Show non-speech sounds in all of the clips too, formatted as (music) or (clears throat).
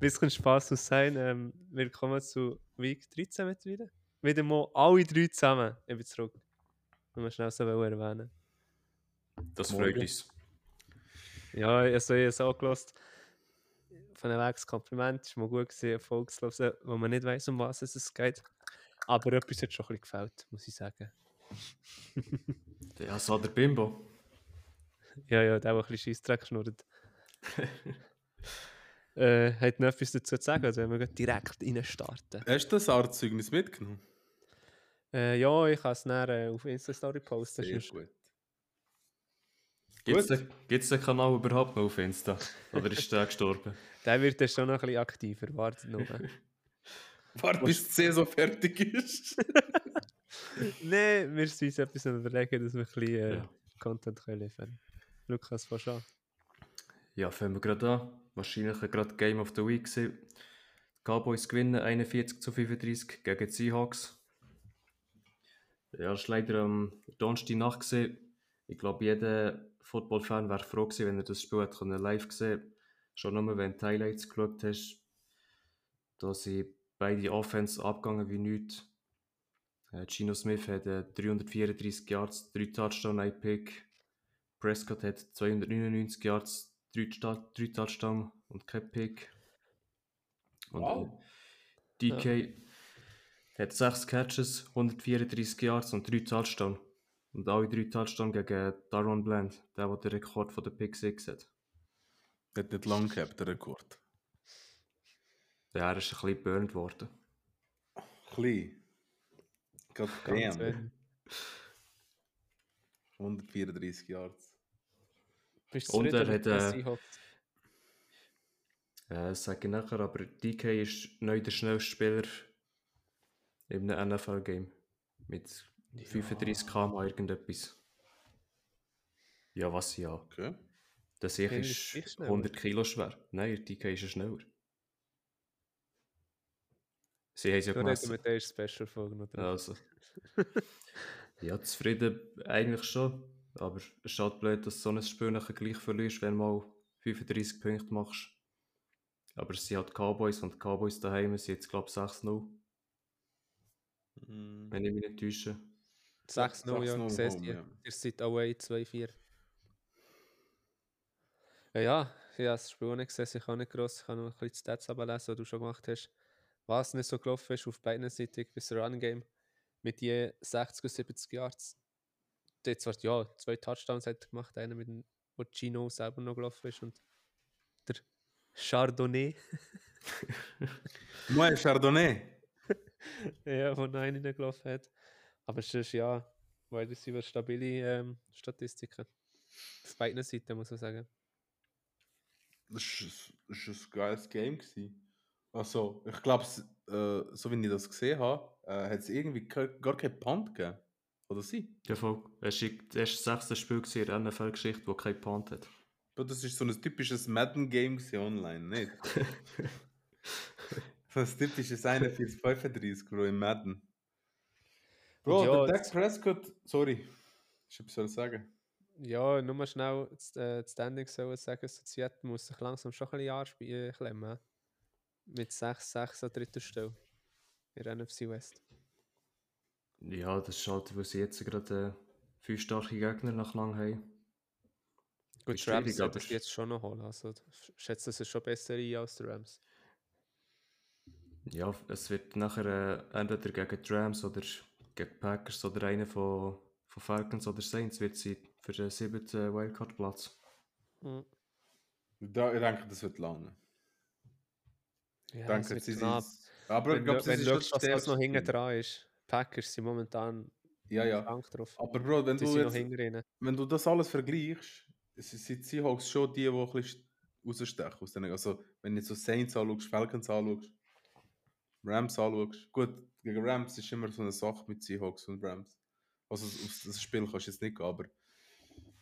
Bisschen Spaß muss sein. Ähm, willkommen zu Week 13 mittlerweile. Wieder mal alle drei zusammen. Ich bin zurück. Nur schnell so erwähnen. Das freut uns. Ja, also ich habe es angelost. Von einem Weg Kompliment. Es war mal gut gewesen, erfolgslos, wo man nicht weiß, um was es geht. Aber etwas hat schon ein bisschen gefällt, muss ich sagen. ja, (laughs) so der Bimbo. Ja, ja, der, der ein bisschen Scheissdreck schnurrt. (laughs) äh, hat noch etwas dazu zu sagen, also wenn wir direkt rein starten. Hast du das Artzeugnis mitgenommen? Äh, ja, ich kann es nachher äh, auf Insta-Story posten. Sehr gut. Gibt es den, Kanal überhaupt noch auf Insta? Oder ist der (laughs) gestorben? Der wird dann schon noch ein bisschen aktiver, wartet noch. (laughs) Warte, bis die Saison fertig ist. (laughs) Nein, wir müssen uns etwas überlegen, dass wir ein bisschen äh, Ja. Content können liefern können. Lukas, fast an. Ja, fangen wir gerade an. Wahrscheinlich gerade Game of the Week gewesen. Die Cowboys gewinnen 41 zu 35 gegen die Seahawks. Ja, das war leider am Donnerstag Nacht. Gewesen. Ich glaube, jeder Football-Fan wäre froh gewesen, wenn er das Spiel hätte live gesehen Schon nur, wenn du Highlights geschaut hast. Da sind beide Offense abgegangen wie nichts. Äh, Gino Smith hat äh, 334 Yards, 3 Touchdown, 1 Pick. Prescott hat 299 Yards, 3, Sta- 3 Touchdown und kein Pick. Und Wow. äh, DK hat 6 Catches, 134 Yards und 3 Touchdown. Und alle 3 Touchdown gegen Daron Bland, der, der den Rekord von der Pick 6 hat. Hat nicht lang gehabt, der Rekord. Ja, er ist ein bisschen burnt worden. Klein. God Ganz damn. wenig. 134 Yards. Bist du Und er hat, äh? Ja, das sage ich nachher, aber DK ist neu der schnellste Spieler in einem NFL-Game. Mit 35 km irgendetwas. Ja, was ja. Okay. Der Kenny ist ist gleich schneller. 100 Kilo schwer. Nein, der DK ist ja schneller. Sie haben es ja reden gemessen. mit der Special-Folge noch drüber. Also. ja, zufrieden eigentlich schon. Aber es ist halt blöd, dass du so ein Spiel nachher gleich verlierst, wenn du mal 35 Punkte machst. Aber es sind halt die Cowboys und die Cowboys daheim sind jetzt, glaube ich, 6-0, Mm. wenn ich mich nicht täusche. 6-0, ja, 6-0 siehst home, du. ja. Ihr seid away 2-4. Ja, ja, ich habe das Spiel auch nicht gesehen, ich habe nicht gross, ich habe noch ein bisschen die Stats ablesen, die du schon gemacht hast. Was nicht so gelaufen ist auf beiden Seiten bis Run Game mit je 60 und 70 Yards. Jetzt zwar, ja, zwei Touchdowns hat er gemacht, einer mit dem, wo Gino selber noch gelaufen ist und der Chardonnay, Moi, Chardonnay. (laughs) ja, wo einen gelaufen hat. Aber es ist ja, weil das über stabile ähm, Statistiken. Auf beiden Seiten, muss man sagen. Das war ein geiles Game. Gewesen. Also, ich glaube, äh, so wie ich das gesehen habe, äh, hat es irgendwie gar keinen Punt gegeben. Oder sie? Ja, voll. Es war das sechste Spiel in der NFL-Geschichte, wo kein Punt hat. Bro, das ist so ein typisches Madden-Game online, nicht? so ein typisches 41-35, Bro, im Madden. Bro, Und ja, der Dak Prescott, sorry, ich etwas soll sagen. Ja, nur mal schnell das, äh, das Standing soll ich sagen, so Seattle muss sich langsam schon ein bisschen anspielen, klemmen. Mit 6-6 an dritter Stelle. In der NFC West. Ja, das ist halt, weil sie jetzt gerade äh, fünf starke Gegner nach lang haben. Gut, Ist die Rams aber- es jetzt schon noch holen. Also, ich schätze, es ist schon besser ein als die Rams. Ja, es wird nachher äh, entweder gegen die Rams oder gegen die Packers oder einer von, von Falcons oder Saints wird sie für den siebten Wildcard-Platz. Mhm. Da, ich denke, das wird lange. Ja, Danke, es wird sie knapp. sind. Aber ich Wenn, glaube, du- wenn das du ist schaust, das was noch hinten dran ist. Packers sind momentan Ja, ja. krank drauf. Aber Bro, wenn du, jetzt, wenn du das alles vergleichst, sind die Seahawks schon die, die ein bisschen rausstechen aus denen. Also, wenn du jetzt so Saints anschaust, Falcons anschaust, Rams anschaust. Gut, gegen Rams ist immer so eine Sache mit Seahawks und Rams. Also, auf das Spiel kannst du jetzt nicht gehen, aber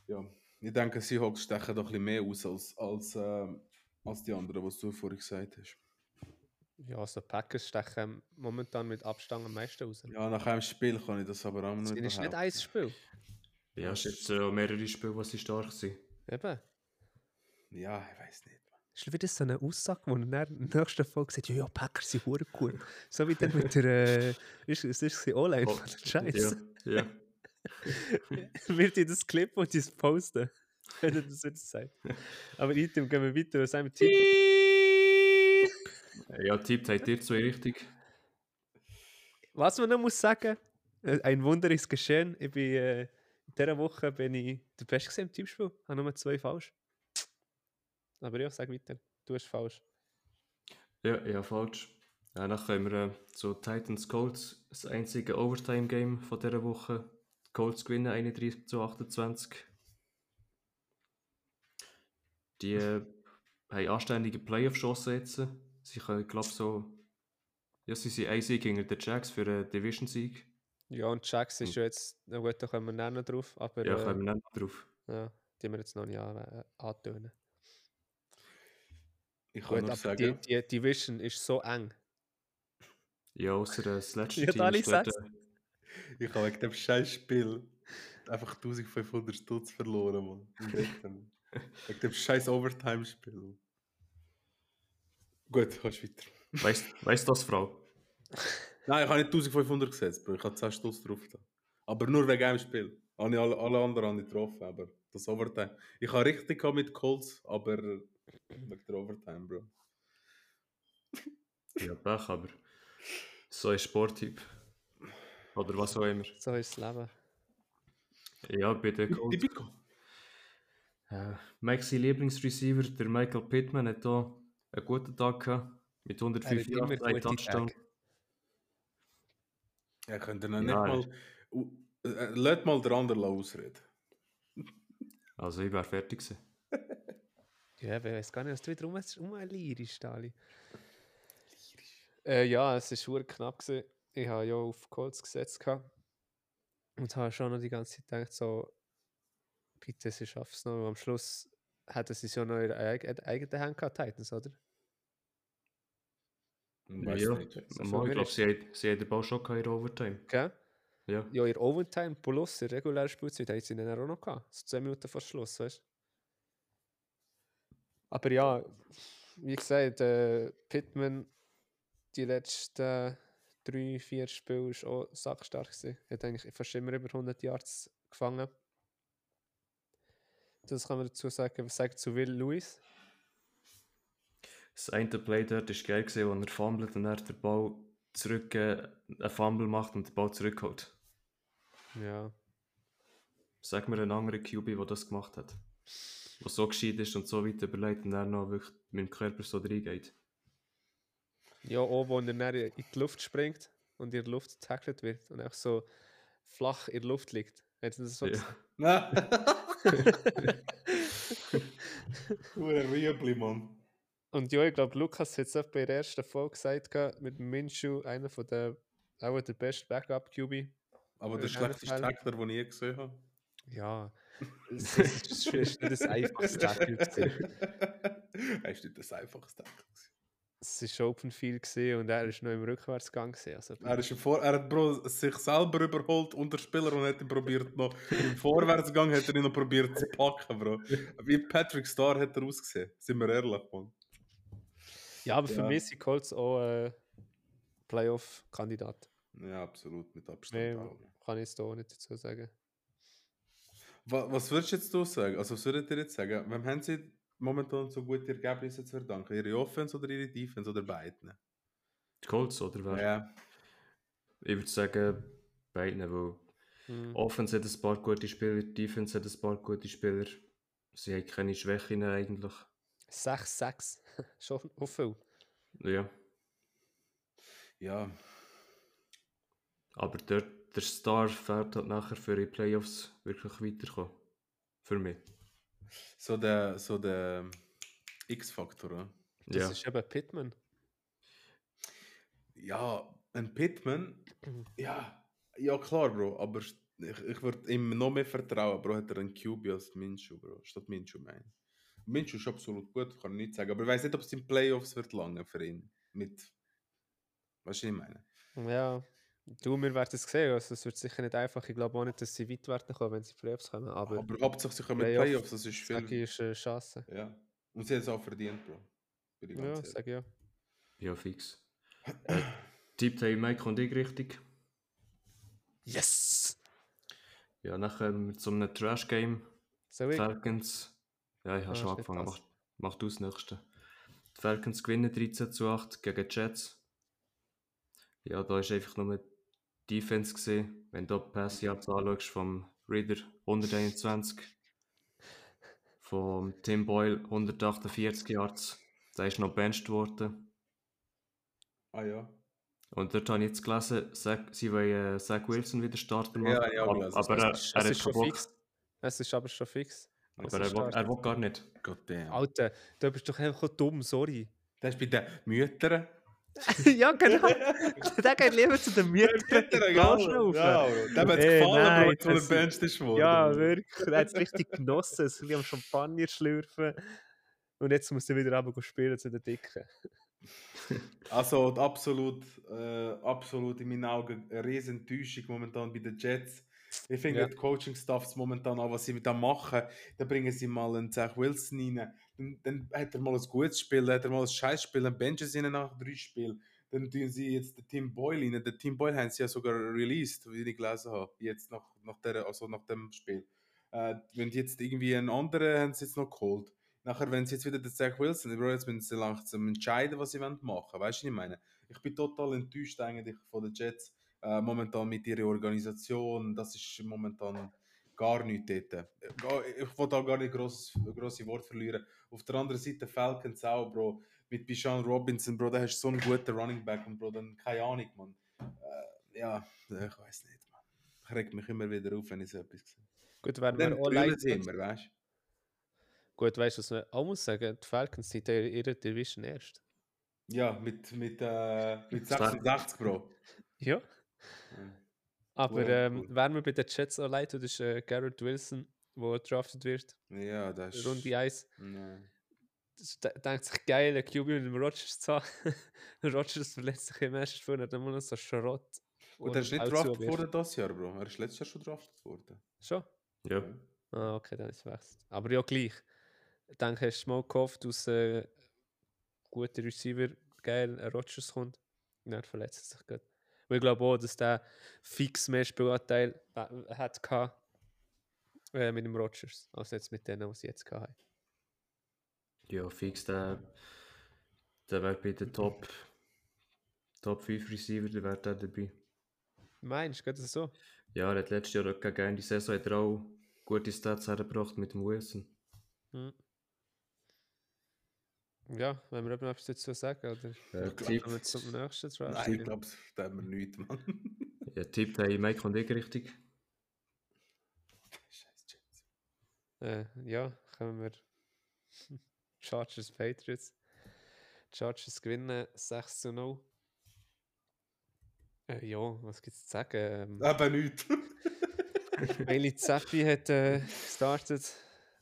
ja, ich denke, Seahawks stechen doch ein bisschen mehr aus als, als, ähm, als die anderen, was du vorhin gesagt hast. Ja, also Packers stechen momentan mit Abstand am meisten raus. Ja, nach einem Spiel kann ich das aber auch noch Es nicht ist nicht ein Spiel. Ja, es jetzt äh, mehrere Spiele, die sie stark sind. Eben. Ja, ich weiß nicht. ist wieder so eine Aussage, wo er in der nächsten Folge sagt, ja, ja, Packers sind hure gut. So wie dann mit der, äh, ist, es ist sie online Oh, Scheiße. Ja, ja. (laughs) Wird ihr das Clip und das posten, (laughs) wenn er das jetzt sagt. Aber item gehen wir weiter, was haben wir? Ja tippt habt ihr zwei richtig. Was man noch muss sagen, äh, ein Wunder ist geschehen. Ich bin, äh, in dieser Woche bin ich der Beste im Tippspiel. Ich habe nur zwei falsch. Aber ja, sag weiter. Du hast falsch. Ja, ja, falsch. Dann kommen wir äh, zu Titans Colts, das einzige Overtime-Game von dieser Woche. Die Colts gewinnen 31 zu 28. Die äh, haben anständige Playoff-Chancen jetzt. Sie können, glaube so. Ja, sie sind ein Sieg gegen den Jacks für einen Division-Sieg. Ja, und Jax ist ja jetzt, na gut, da kommen wir noch drauf, aber Ja, äh, kommen wir nicht drauf. ja, die wir jetzt noch nicht an, äh, antönen. Ich kann Gut, nur sagen, die, die Division ist so eng. Ja, außer das (laughs) letzte Ja, Team. Ist dort, äh, ich habe wegen dem scheiß Spiel einfach 1500 Stutz verloren, Mann. (laughs) Wegen dem scheiß Overtime-Spiel. Gut, kannst weiter. Weißt weißt du das, Frau? Nein, ich habe nicht 1500 gesetzt, Bro. Ich habe 10 Stutz drauf. Da. Aber nur wegen einem Spiel. Habe ich alle, alle anderen habe ich getroffen, aber das Overtime. Ich habe richtig mit Colts, aber wegen der Overtime, Bro. (laughs) Ja, Pech, aber so ein Sporttyp. Oder was auch immer. So ist das Leben. Ja, bei den Colts. Typico. Äh, Maxi Lieblingsreceiver, der Michael Pittman, hat hier einen guten Tag gehabt. Mit 105 Er hat immer Yards, drei Touchdowns. Tage. Ja, könnt ihr noch nicht mal. Uh, äh, Lasst mal den anderen ausreden. Also ich wäre fertig gewesen. (laughs) Ja, ich weiß gar nicht, was du wieder rum, rumlierst, Stali. Äh, ja, es war sehr knapp. Gewesen. Ich habe ja auf Colts gesetzt. gehabt. Und habe schon noch die ganze Zeit gedacht, so, bitte, sie schaffen es noch. Und am Schluss hätten sie es ja noch in eigenen Hand gehabt, Titans, oder? Weiss ja, nicht. so mal, viel ich glaube, sie, hat- sie den Ball schon in der Overtime. Gell? Ja. Ja, ihr Overtime plus in regulärer Spielzeit haben sie dann auch noch gehabt. So zwei Minuten vor Schluss, weißt du? Aber ja, wie gesagt, äh, Pittman die letzten drei, vier Spiele ist auch sackstark gewesen. Er hat eigentlich fast immer über 100 Yards gefangen. Das kann man dazu sagen. Was sagt zu Will Lewis? Das eine Play dort war geil, gewesen, wo er fummelt und er den Ball zurück, äh, einen Fumble macht und den Ball zurückholt. Ja. Sag mir einen anderen QB, der das gemacht hat. Der so gescheit ist und so weit überlegt und dann noch wirklich mit dem Körper so reingeht. Ja, auch wo er dann in die Luft springt und in der Luft getackelt wird und auch so flach in der Luft liegt. Hat er das so Ja. Nein! Hure Rüebli, Mann. Und ja, ich glaube, Lukas hat es auch bei der ersten Folge gesagt, mit dem Minshew, einer von der, auch der beste Backup-QB. Aber der schlechteste. Tackler, den ich je gesehen habe. Ja, es es ist ist nicht das einfachste Tackle. gewesen. Er ist nicht das einfachste Tackle. Es war Open Field und er ist noch im Rückwärtsgang. Also, Er, ist im Vor er hat Bro sich selber überholt unter Spieler und hat ihn probiert noch. Im Vorwärtsgang hat er ihn noch probiert zu packen, Bro. Wie Patrick Starr hat er ausgesehen. Sind wir ehrlich, Mann. ja, aber für Ja. mich sind Colts auch äh, Playoff-Kandidat. Ja, absolut, mit Abstand. Auch. kann ich jetzt auch nicht dazu sagen. Was, was würdest jetzt du sagen? Also, was würdet ihr jetzt sagen? Wem haben sie momentan so gute Ergebnisse zu verdanken? Ihre Offense oder ihre Defense oder beiden? Die Colts, oder wer? Ja. Ich würde sagen, beiden, weil Hm. Offense hat ein paar gute Spieler, Defense hat ein paar gute Spieler. Sie haben keine Schwächen eigentlich. 6-6, (laughs) schon auch viel. Ja, Ja. aber der, der Star fährt halt nachher für die Playoffs wirklich weiterkommen. Für mich. So der, so der X-Faktor, oder? Das ja. ist eben Pittman. Ja, ein Pittman, (clears throat) ja, ja klar, Bro, aber ich, ich würde ihm noch mehr vertrauen, Bro, hat er einen QB als Minshew, Bro, statt Minshew, mein. Minshew ist absolut gut, kann ich nicht sagen, aber ich weiß nicht, ob es in Playoffs wird lange für ihn, mit, was ich meine? Ja, du, wir werden es sehen. Also, es wird sicher nicht einfach. Ich glaube auch nicht, dass sie weit werden kommen, wenn sie Playoffs kommen. Aber, Aber, Hauptsache, sie kommen in Playoff- Playoffs, das ist viel, ich, ist eine Chance. ja. Und sie hat es auch verdient, Bro. Ja, ehrlich. sag ja. Ja, fix. Äh, tippt haben Mike und ich richtig. Yes! Ja, nachher mit so einem Trash-Game. So ich? Falcons. Ja, ich habe Ah, schon angefangen. Mach, mach du das nächste. Die Falcons gewinnen 13 zu 8 gegen die Jets. Ja, da ist einfach nur die Defense gesehen. Wenn du die Pass Yards anschaust, vom Reader 121, vom Tim Boyle 148 Yards, da ist noch benched worden. Ah ja. Und dort habe ich jetzt gelesen, Zach, sie wollen äh, Zach Wilson wieder starten Ja, machen. ich auch aber aber er, ist, er ist schon fix. Es ist aber schon fix. Aber er will, er will gar nicht. God damn. Alter, du bist doch einfach dumm, sorry. Das ist bei den Müttern. (laughs) ja, genau. (laughs) Der geht lieber zu den Müttern. Ja, Bro. Dem hat es gefallen, Bro, jetzt wo das- der Bench ist worden. Ja, wirklich. Er hat es richtig genossen. Es am Champagner schlürfen. Und jetzt muss er wieder runter spielen zu den Dicken. (laughs) Also absolut, äh, absolut in meinen Augen eine riesen Enttäuschung momentan bei den Jets. Ich finde Ja. die Coaching-Staffs momentan an, was sie da machen, dann bringen sie mal einen Zach Wilson rein, dann, dann hat er mal ein gutes Spiel, dann hat er mal ein scheiß Spiel, dann benchen sie ihn nach drei Spielen. Dann tun sie jetzt den Tim Boyle rein. Den Tim Boyle haben sie ja sogar released, wie ich gelesen habe, jetzt nach, nach, der, also nach dem Spiel. Äh, wenn jetzt irgendwie einen anderen haben sie jetzt noch geholt. Nachher, wenn sie jetzt wieder den Zach Wilson, Bro, jetzt müssen sie langsam entscheiden, was sie machen wollen. Weißt du, was ich meine? Ich bin total enttäuscht eigentlich von den Jets. Äh, momentan mit ihrer Organisation. Das ist momentan gar nichts dort. Ich will da gar nicht gross, grosse Worte verlieren. Auf der anderen Seite Falcons auch, Bro. Mit Bishan Robinson, Bro, da hast du so einen guten Running Back und Bro, dann keine Ahnung, Mann. Äh, ja, ich weiß nicht, Mann. Ich reg mich immer wieder auf, wenn ich so etwas sehe. Gut, werden Dann wir leid sie immer, weißt du? Gut, weißt du, was man auch muss sagen? Die Falcons sind in ihrer Division erst. Ja, mit, mit, äh, mit Stark. 86, Bro. Ja. Aber ähm, cool. wer mir bei den Jets auch leid tut, ist äh, Garrett Wilson, der drafted wird. Ja, das ist. Runde 1. Nein. Das de- denkt sich geil, ein QB mit dem Rodgers zu haben. (laughs) Rodgers verletzt sich im ersten Spiel und hat immer noch so Schrott. Und er ist nicht zuwirft. worden das Jahr, Bro. Er ist letztes Jahr schon drafted worden. Schon? Ja. Ah, okay, dann ist es wechselt. Aber ja, gleich. Ich denke, hast du mal gehofft, dass äh, guter Receiver geil ein Rodgers kommt. Und dann verletzt er sich gut. Und ich glaube auch, dass der fix mehr Spielanteil äh, hat gehabt, äh, mit dem Rodgers, als jetzt mit denen, was sie jetzt hatten. Ja, fix, der, der wäre bei den Top, Top 5 Receiver, der wäre der dabei. Meinst du, geht das so? Ja, er hat letztes Jahr auch gegen Ende Saison hat er auch gute Stats hergebracht mit dem Wilson. Hm. Ja, wenn wir etwas dazu sagen, oder? Ja, tippt, Kommen wir zum nächsten Draft. Nein, ich glaube, da haben wir nichts, Mann. (laughs) ja, tippt haben Mike und ich richtig. (laughs) Scheiß Jets. Äh, ja, kommen wir. (laughs) Chargers Patriots. Chargers gewinnen 6 zu 0. Äh, ja, was gibt es zu sagen? Ähm, Aber nichts. Bailey Zappi hat äh, gestartet.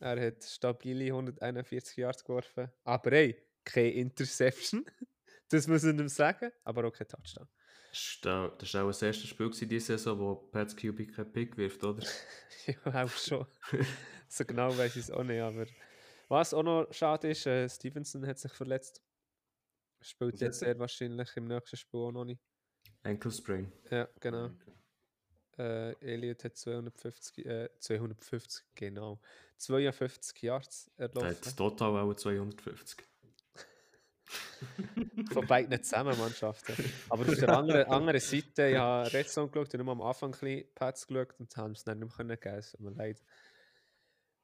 Er hat stabile 141 Yards geworfen. Aber hey, keine Interception. (laughs) das muss ich ihm sagen. Aber auch kein Touchdown. Das war auch das erste Spiel gewesen diese Saison, wo Pats QB keinen Pick wirft, oder? (laughs) ja, auch schon. (laughs) so genau weiß ich es auch nicht. Aber was auch noch schade ist, äh, Stevenson hat sich verletzt. Spielt jetzt sehr wahrscheinlich im nächsten Spiel auch noch nicht. Ankle Sprain. Ja, genau. Äh, Elliot hat 250, äh, 250, genau. 52 Yards Er hat erlaufen. total auch 250. (laughs) Von beiden zusammen Mannschaften. Aber auf der anderen, anderen Seite, ich habe Red Zone geschaut und nur am Anfang ein bisschen Pats geschaut und haben es dann nicht mehr können geben. Es tut mir leid.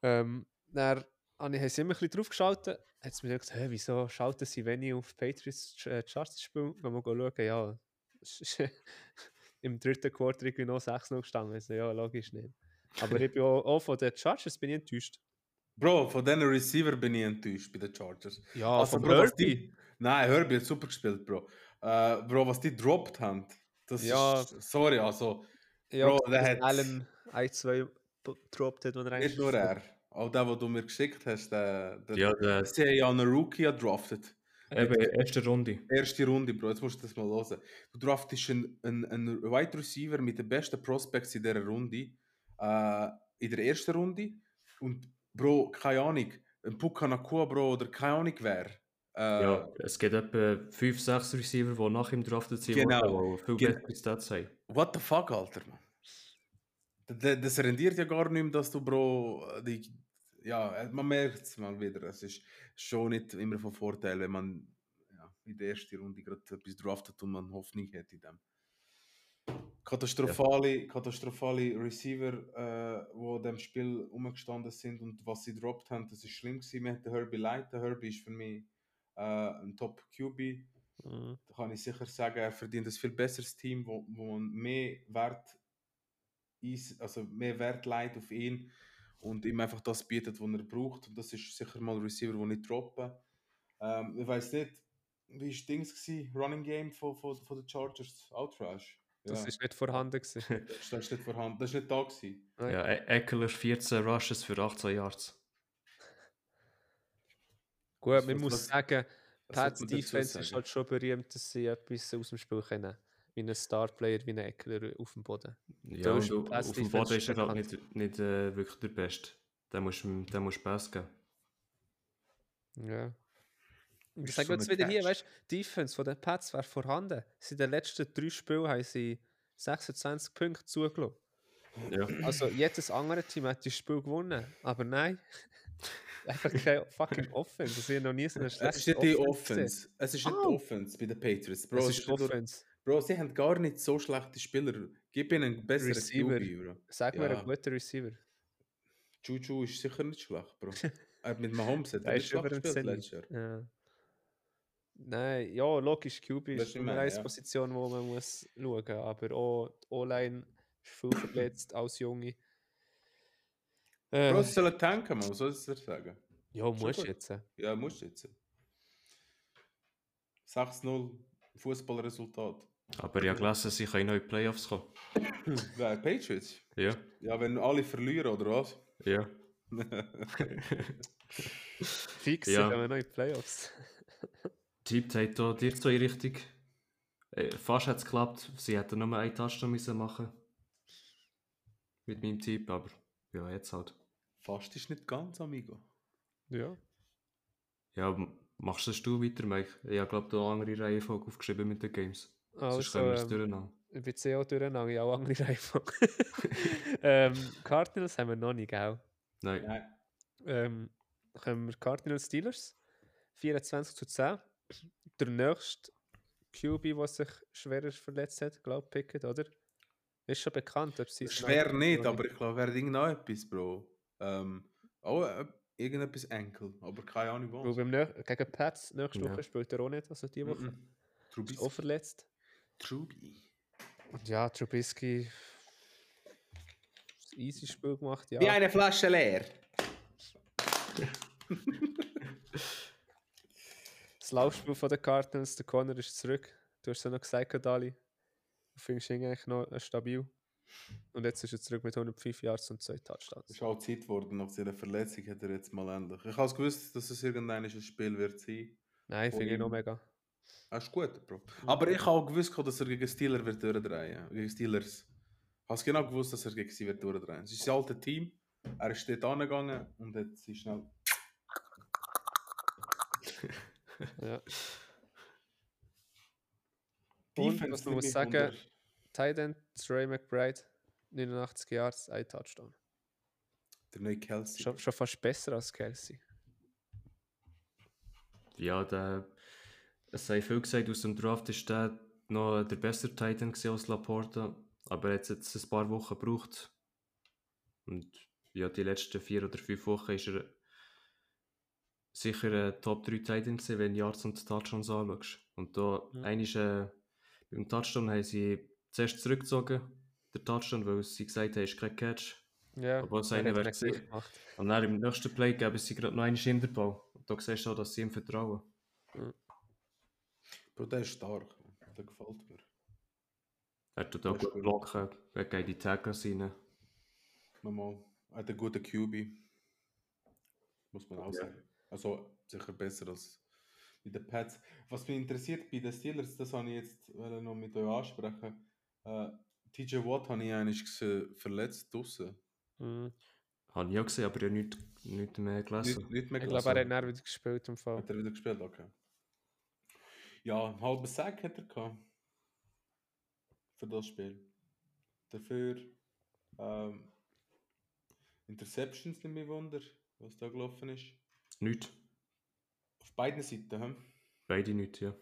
Ähm, dann habe ich immer ein bisschen drauf geschaltet. Hat es mir gedacht, hä, wieso schalten sie, wenn ich auf Patriots äh, Charts spiele? Gehen wir schauen, ja. (laughs) Im dritten Quarter irgendwie noch 6-0 gestanden. Also, ja, logisch nicht. Aber ich bin auch, auch von den Chargers bin ich enttäuscht. Bro, von diesen Receiver bin ich enttäuscht bei den Chargers. Ja, Also, Bro, was die, nein, Herbie hat super gespielt, Bro. Äh, Bro, was die droppt haben, das Ja. ist, sorry, also, Ja, Bro, der hat- Allen ein, zwei gedroppt hat, wenn er nicht nur er. Auch der, den du mir geschickt hast, der, der, Ja, der, sie haben ja einen Rookie gedraftet. Eben, erste Runde. Erste Runde, Bro, jetzt musst du das mal hören. Du draftest einen, einen, einen Wide Receiver mit den besten Prospects in dieser Runde, äh, in der ersten Runde. Und Bro, keine Ahnung, ein Puka Nakua, Bro, oder keine Ahnung wer. Äh, Ja, es gibt etwa 5, 6 Receiver, die nach ihm draftet sind, Genau. die viel Gen- bessere Stats haben. What the fuck, Alter, man. Das rendiert ja gar nicht mehr, dass du, Bro, die, ja, äh, man merkt es mal wieder. Es ist schon nicht immer von Vorteil, wenn man ja, in der ersten Runde gerade etwas draftet und man Hoffnung hat in dem. Katastrophale, katastrophale Receiver, äh, die in dem Spiel umgestanden sind und was sie droppt haben, das ist schlimm gewesen. Wir hatten Herbie Light. Der Herbie ist für mich äh, ein Top QB Mhm. da kann ich sicher sagen, er verdient ein viel besseres Team, wo, wo man mehr Wert also mehr Wert legt auf ihn und ihm einfach das bietet, was er braucht. Und das ist sicher mal ein Receiver, den ich droppe. Ähm, ich weiß nicht, wie war Dings gewesen? Running Game von, von, von den Chargers? Outrash. Das ja. ist nicht vorhanden. gewesen. das, das ist nicht vorhanden. Das ist nicht da gewesen. Ja, E- Eckler 14 Rushes für 18 Yards. Gut, man muss was- sagen, Pats Defense ist halt schon berühmt, dass sie etwas aus dem Spiel können. Wie ein Starplayer, wie ein Eckler auf dem Boden. Ja, auf dem Boden ist er halt nicht, nicht äh, wirklich der Beste. Den musst du Pass geben. Ja. Ich sage jetzt wieder hier, weißt du, die Defense von den Pats wäre vorhanden. Sie in den letzten drei Spielen haben sie 26 Punkte zugelassen. Ja. Also jedes andere Team hat das Spiel gewonnen, aber nein. (laughs) Einfach keine fucking Offense. Das ist noch nie so eine Es ist schlechte nicht die. Offense. Es ist nicht Ah. die Offense bei den Patriots. Bro, Es ist nur- Offense. Bro, sie haben gar nicht so schlechte Spieler. Gib ihnen einen besseren Receiver. Bro. Sag mir Ja. einen guten Receiver. Juju ist sicher nicht schlecht, Bro. hat (laughs) mit Mahomes hat er nicht schlecht gespielt Zenit. letztes Jahr. Ja. Nein, ja, logisch, QB ist meine, 1 ja. Position, wo man muss schauen aber auch die O-Line ist viel verletzt als Junge. Äh, Bro, sie sollen tanken, man. Was soll ich dir sagen? ja, musst gut. jetzt. Ja, musst du jetzt. 6-0 Fußballresultat. Aber ich habe gelesen, sie können in neue Playoffs kommen. (laughs) Wer? Patriots? Ja, Ja, wenn alle verlieren, oder was? ja. (laughs) Fix, Ja. ja. wir noch in die Playoffs. (laughs) Team hat da dir zwei richtig. Äh, fast hat es geklappt. Sie hätten nur einen Touchdown müssen machen Mit meinem Team, aber ja, jetzt halt. Fast ist nicht ganz, amigo. Ja. Ja, machst das du weiter, Mike? Ich glaube da eine andere Reihenfolge aufgeschrieben mit den Games. Sonst Also, es ähm, durcheinander. ich bin sehr auch durcheinander, ja, auch (laughs) andere Reihenfolge. (laughs) ähm, Cardinals haben wir noch nicht, gell? Nein. Nein. Ähm, haben wir Cardinals Steelers 24 zu 10. Der nächste QB, der sich schwerer verletzt hat, glaube ich, Pickett, oder? Ist schon bekannt, ob sie Schwer nicht, noch aber ich glaube, wäre irgend noch etwas, Bro. Ähm, auch äh, irgendetwas Enkel, aber keine Ahnung was. beim Nö- gegen Pats nächste Ja. Woche spielt er auch nicht, also die Woche. Mhm. Ist Trubisky. auch verletzt. Trubi. Und ja, Trubisky. das Easy Spiel gemacht, ja. Wie eine Flasche leer. Das Laufspiel von den Cardinals, der Connor ist zurück. Du hast es ja noch gesagt, Dali. Du findest ihn eigentlich noch äh, stabil. Und jetzt ist er zurück mit 105 Yards und zwei Es Touchdowns. ist auch Zeit geworden, nach seiner Verletzung hat er jetzt mal endlich. Ich habe gewusst, dass es irgendein Spiel wird sein. Nein, finde ich noch mega. Das ist gut, Bro. Aber ich habe auch gewusst, dass er gegen Steelers wird durchdrehen. Gegen Steelers. Ich habe genau gewusst, dass er gegen sie wird durchdrehen. Es ist das alte Team. Er ist dort angegangen und hat sie schnell. (laughs) Ja. Und, Defense was man muss sagen, End Trey McBride, 89 Yards, ein Touchdown. Der neue Kelsey. Schon, schon fast besser als Kelsey. Ja, der, es sei viel gesagt, aus dem Draft ist der noch der bessere Titan als Laporta, aber er hat jetzt ein paar Wochen gebraucht. Und ja, die letzten vier oder fünf Wochen ist er sicher ein Top 3 Titan gewesen, wenn du Yards und Touchdowns anschaust. Und da, Ja. einiges, äh, beim Touchdown haben sie zuerst zurückgezogen, der Touchdown, weil sie gesagt haben, ist kein Catch. Ja, Aber es er eine hat wäre gewesen. Und dann im nächsten Play geben sie gerade noch einen Hinterball. Und da siehst du auch, dass sie ihm vertrauen. Bro, der ist stark. Der gefällt mir. Er tut auch gut blocken, er geht in die Tackles rein. Nochmal. Er hat einen guten QB. Muss man auch sagen. Also sicher besser als mit den Pats. Was mich interessiert bei den Steelers, das habe ich jetzt wollte noch mit euch ansprechen. Äh, TJ Watt habe ich eigentlich gesehen, verletzt draußen. Mhm. Habe ich auch gesehen, aber ich habe nicht, nicht mehr gelesen. Nicht, nicht mehr Ich gelesen. glaube, er hat wieder gespielt im Fall. Hat er wieder gespielt, okay. Ja, einen halben Sack hat er gehabt. Für das Spiel. Dafür ähm, Interceptions nicht mehr Wunder, was da gelaufen ist. Nicht. Auf beiden Seiten, hm? Beide nicht, ja.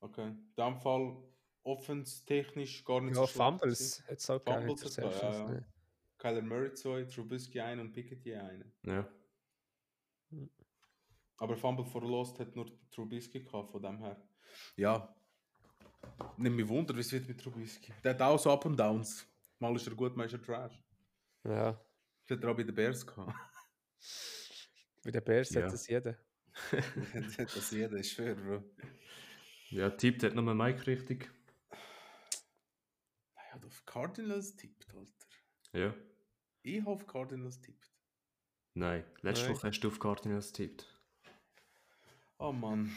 Okay. In dem Fall offenstechnisch gar nicht Ja, gewesen. Fumbles hat es auch er, Interceptions, ja, ja. ne? Kyler Murray 2, Trubisky 1 und Piketty 1. Ja. Aber Fumble for Lost hat nur Trubisky gehabt, von dem her. Ja. Nicht mich wundert, wie es wird mit Trubisky. Der hat auch so Up und Downs. Mal ist er gut, mal ist er Trash. Ja, Das hat er auch bei den Bears gehabt. bei den Bears Ja. hat das jeder. das hat das jeder, ist schwer, Bro. Ja, tippt hat nur Mike richtig. Er hat auf Cardinals tippt, Alter. Ja. Ich habe auf Cardinals tippt. Nein, letzte Nein. Woche hast du auf Cardinals getippt. Oh Mann.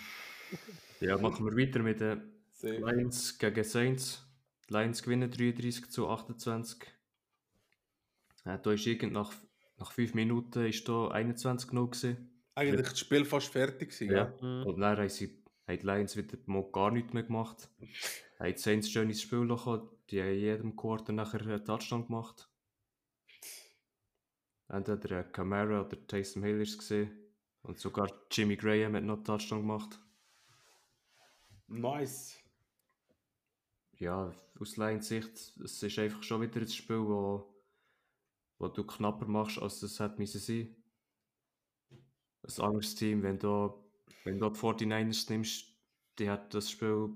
Ja, machen wir weiter mit den Sehr. Lions gegen Saints. Die Lions gewinnen 33 zu 28. Äh, da ist irgend nach, nach 5 Minuten ist da 21 0 gewesen. Eigentlich das Spiel fast fertig gewesen, Ja. ja. Mhm. Und dann haben, sie, haben die Lions wieder mal gar nichts mehr gemacht. Haben die Saints schön ins Spiel lassen. Die haben in jedem Quarter nachher einen Touchdown gemacht. Entweder Camara oder Taysom Hill ist es gesehen. Und sogar Jimmy Graham hat noch einen Touchdown gemacht. Nice. ja, aus Lions Sicht, es ist einfach schon wieder ein Spiel, wo, wo du knapper machst, als es hätte müssen sein. Ein anderes Team, wenn du, wenn du die 49ers nimmst, die hat das Spiel,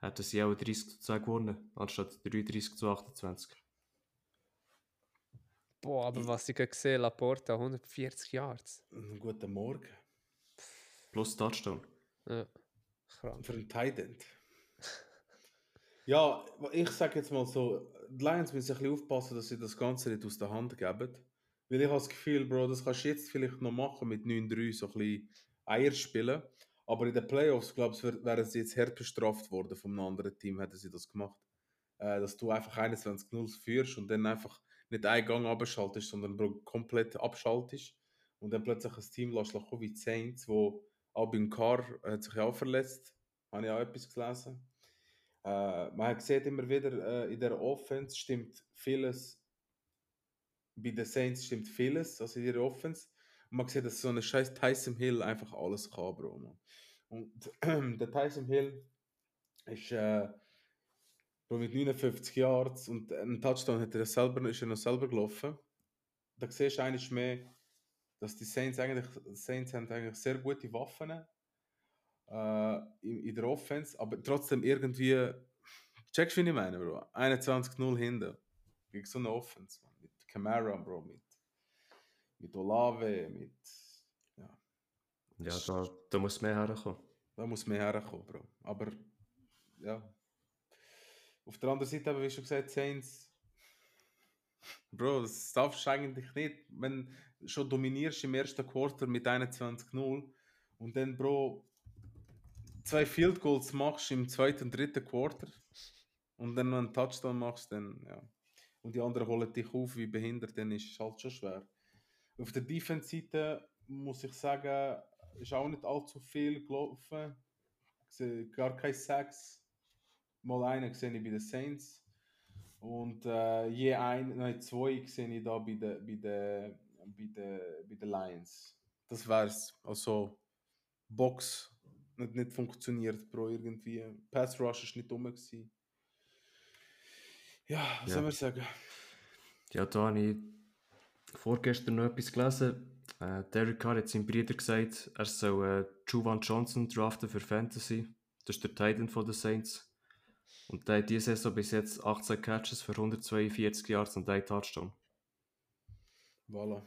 hätten sie auch 30 zu 10 gewonnen, anstatt 33 zu 28. Boah, aber was ich gesehen Laporta 140 Yards. Guten Morgen. Plus Touchdown. Ja, krank. Für einen Tight. Ja, ich sage jetzt mal so, die Lions müssen ein bisschen aufpassen, dass sie das Ganze nicht aus der Hand geben. Weil ich habe das Gefühl, Bro, das kannst du jetzt vielleicht noch machen mit 9-3, so ein bisschen Eier spielen. Aber in den Playoffs, glaube ich, wär- wären sie jetzt hart bestraft worden vom anderen Team, hätten sie das gemacht. Äh, dass du einfach 21-0 führst und dann einfach nicht einen Gang abschaltest, sondern Bro, komplett abschaltest. Und dann plötzlich ein Team lässt wie Saints, wo Albin Carr hat sich auch verletzt. Habe ich auch etwas gelesen. Äh, man sieht immer wieder, äh, in der Offense stimmt vieles, bei den Saints stimmt vieles, also in ihrer Offense. Und man sieht, dass so eine scheiß Tyson Hill einfach alles kann, Bro. Man. Und (clears throat) der Tyson Hill ist äh, mit 59 Yards und einen Touchdown hat er selber, ist er noch selber gelaufen. Da siehst du eigentlich mehr, dass die Saints eigentlich, Saints haben eigentlich sehr gute Waffen äh, in, in der Offense, aber trotzdem irgendwie, checkst du, wie ich meine, Bro? 21-0 hinten gegen so eine Offense, man. mit Camara, Bro, mit, mit Olave, mit, ja, Ja, da, da muss mehr herkommen. da muss mehr herkommen, Bro. Aber, ja. Auf der anderen Seite, wie schon gesagt, Saints, Bro, das darfst du eigentlich nicht, wenn du schon dominierst im ersten Quarter mit 21-0 und dann, Bro, zwei Field Goals machst im zweiten und dritten Quarter und dann noch einen Touchdown machst, dann, ja. Und die anderen holen dich auf wie behindert, dann ist es halt schon schwer. Auf der Defense-Seite muss ich sagen, ist auch nicht allzu viel gelaufen. Gar keine Sacks. Mal einen sehe ich bei den Saints. Und äh, je ein, nein, zwei sehe ich da bei den bei den bei den bei den Lions. Das wär's. Also Box nicht, nicht funktioniert, Bro, irgendwie. Pass Rush ist nicht dumm gewesen. Ja, was Ja. soll man sagen? Ja, da habe ich vorgestern noch etwas gelesen. Äh, Derek Carr hat seinem Bruder gesagt, er soll äh, Juwan Johnson draften für Fantasy. Das ist der Titan von den Saints. Und der hat diese Saison bis jetzt 18 Catches für 142 Yards und ein Touchdown. Voilà.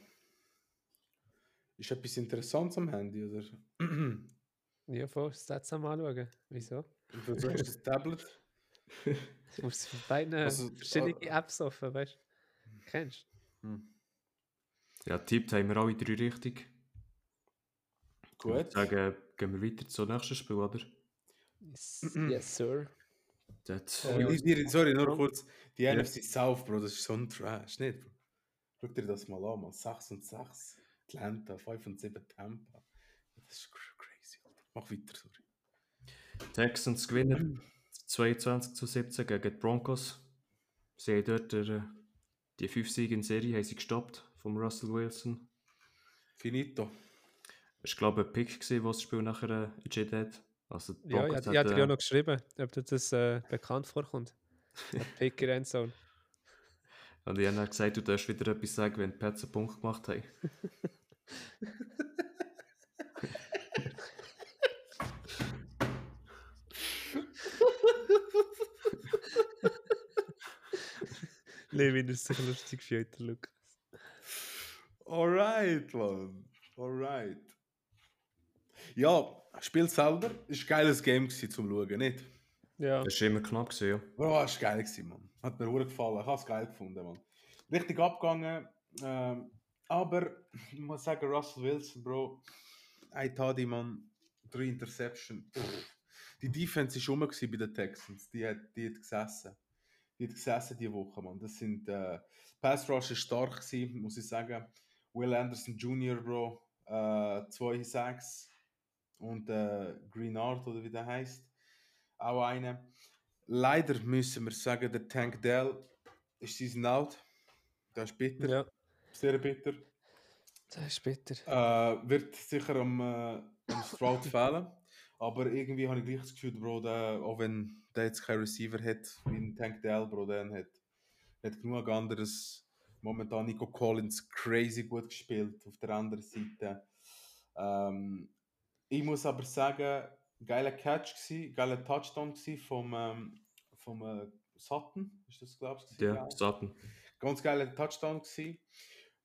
Ist etwas Interessantes am Handy, oder? (clears throat) Ja, voll, Stats am anschauen. Wieso? Und du hast das Tablet. (laughs) Du musst für beide Also, verschiedene äh, Apps offen, weißt du? Kennst Ja, tippt haben wir alle drei richtig. Ich würde Gut. sagen, gehen wir weiter zum nächsten Spiel, oder? du? Yes, yes sir. Das, Äh, Und ich dir, sorry, nur kurz. Die Ja. NFC South, Bro, das ist so ein Trash, nicht? Bro? Schau dir das mal an, man. 6 und 6. Atlanta, 5 und 7 Tampa. Das ist cr- crazy, Alter. Mach weiter, sorry. Texans gewinnen 22 zu 17 gegen die Broncos. Sie haben dort der, die 5 Siege in Serie haben sie gestoppt vom Russell Wilson. Finito. Es war, glaube ich, ein Pick, gewesen, was das Spiel nachher äh, entschieden hat. Also Ja, ich, Broncos ich hatte hat, dir ja noch geschrieben, ob dir das äh, bekannt vorkommt. Der (laughs) Pick in Endzone. Und ich habe dann gesagt, du darfst wieder etwas sagen, wenn die Pets einen Punkt gemacht haben. (laughs) Levin ist sich lustig für heute, Lukas. Alright, man. Alright. Ja, Spiel selber ist ein geiles Game gewesen zum Schauen, nicht? Ja, Das war immer knapp, gewesen, ja. Bro, das war geil, gewesen, Mann. Hat mir sehr gefallen. Ich habe es geil gefunden, Mann. Richtig abgegangen. Ähm, aber ich muss sagen, Russell Wilson, Bro, ein Tadi, Mann. Drei Interception. Die Defense war rum bei den Texans. Die hat, die hat gesessen. Die hat gesessen diese Woche, Mann. Das sind, äh, Pass Rush ist stark gewesen, muss ich sagen. Will Anderson Jr., Bro, äh, zwei Sacks. Und äh, Greenard, oder wie der heißt, auch einer. Leider müssen wir sagen, der Tank Dell ist sein out. Das ist bitter, ja, sehr bitter. das ist bitter. Äh, wird sicher am, äh, am Stroud fehlen. Aber irgendwie habe ich gleich das Gefühl, Bro, der, auch wenn der jetzt keinen Receiver hat, wie ein Tank Dell, Bro, der hat, hat genug anderes. Momentan Nico Collins crazy gut gespielt auf der anderen Seite. Ähm, ich muss aber sagen, geiler Catch gsi, geiler Touchdown gsi vom, ähm, vom äh, Sutton, ist das glaubst du? Ja, Sutton. Ganz geiler Touchdown gsi.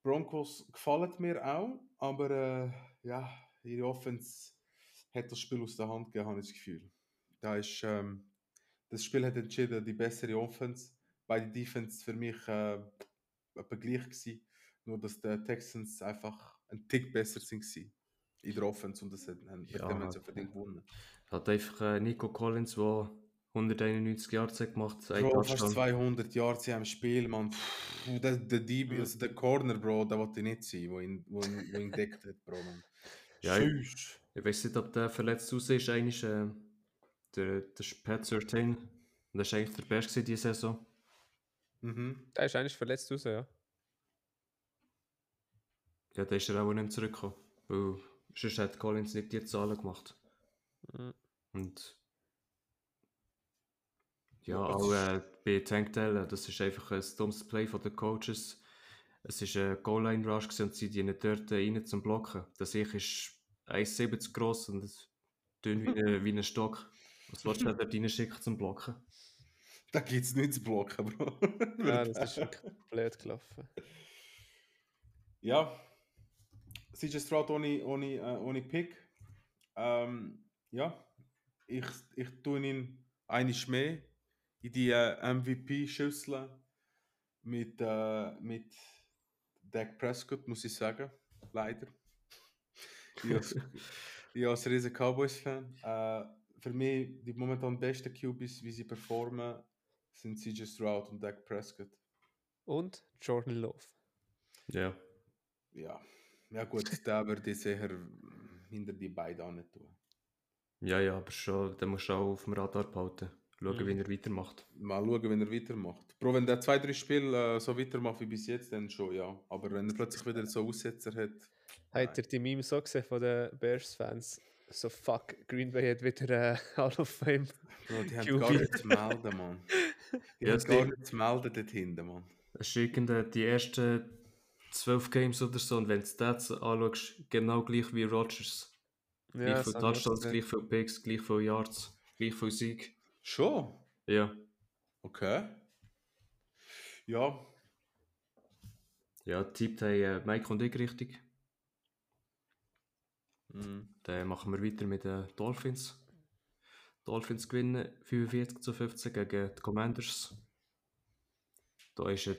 Broncos gefallen mir auch, aber äh, ja, ihre Offense hat das Spiel aus der Hand gegeben, habe ich das Gefühl. Da ist, ähm, das Spiel hat entschieden, die bessere Offense. Beide Defense für mich äh, etwa gleich gewesen, nur dass die Texans einfach ein Tick besser sind gewesen in der Offense und das hat, haben, Ja, dem haben sie ja. verdient gewonnen. Hat einfach äh, Nico Collins, der 191 Yards gemacht Bro, fast Touchdown. 200 Jahre sie im Spiel, man. Der, der, DB, also der Corner, Bro, der wollte ich nicht sein, wo ihn, wo ihn, wo ihn deckt hat, Bro, man. Ja, ich- Tschüss. Ich weiß nicht, ob der verletzt aus ist. Eigentlich, äh, der, der ist Pat Surtain. Und das war eigentlich der Beste diese Saison. Mhm. Der ist eigentlich verletzt raus, ja. Ja, da ist er auch nicht zurückgekommen. Weil sonst hat Collins nicht die Zahlen gemacht. Mhm. Und ja, auch äh, bei Tankdale, das ist einfach ein dummes Play von den Coaches. Es war ein Goal-Line-Rush und sie die nicht dort äh, rein zum Blocken. Das ich ist 1,70 groß und dünn wie, ein- wie ein Stock. Was willst du da reinschicken zum Blocken? Da gibt es nichts zu blocken, Bro. (laughs) Ja, das ist blöd gelaufen. Ja, CJ Stroud ohne, ohne, äh, ohne Pick. Ähm, ja, ich, ich tue ihn einiges mehr in die äh, MVP-Schüssel mit, äh, mit Dak Prescott, muss ich sagen. Leider. Ich als, (laughs) ich als riesen Cowboys-Fan. Äh, für mich die momentan besten QBs, wie sie performen, sind CJ Stroud und Dak Prescott. Und Jordan Love. Ja. Ja, ja gut, (laughs) da würde ich sicher hinter die beiden auch nicht tun. Ja, ja, aber schon, den musst du auch auf dem Radar behalten. Schauen, Mhm. wie er weitermacht. Mal schauen, wenn er weitermacht. Bro, wenn der zwei, drei Spiele äh, so weitermacht wie bis jetzt, dann schon, ja. Aber wenn er plötzlich wieder so Aussetzer hat, Habt ihr die Memes so gesehen von den Bears-Fans? So, fuck, Green Bay hat wieder äh, (laughs) Hall of Fame. Bro, die haben gar nichts zu melden, Mann. (laughs) Die Ja, haben das gar nichts zu melden dort hinten, Mann. Es ist irgendwie die ersten 12 Games oder so und wenn du die Stats anschaust, genau gleich wie Rodgers. gleich das viele Touchdowns, gleich viele Picks, gleich viele Yards, gleich viel Sieg. Schon? Ja. Okay. Ja, Ja, tippt haben äh, Mike und ich richtig. mhm. Dann machen wir weiter mit den Dolphins. Dolphins gewinnen 45 zu 15 gegen die Commanders. Da ist er.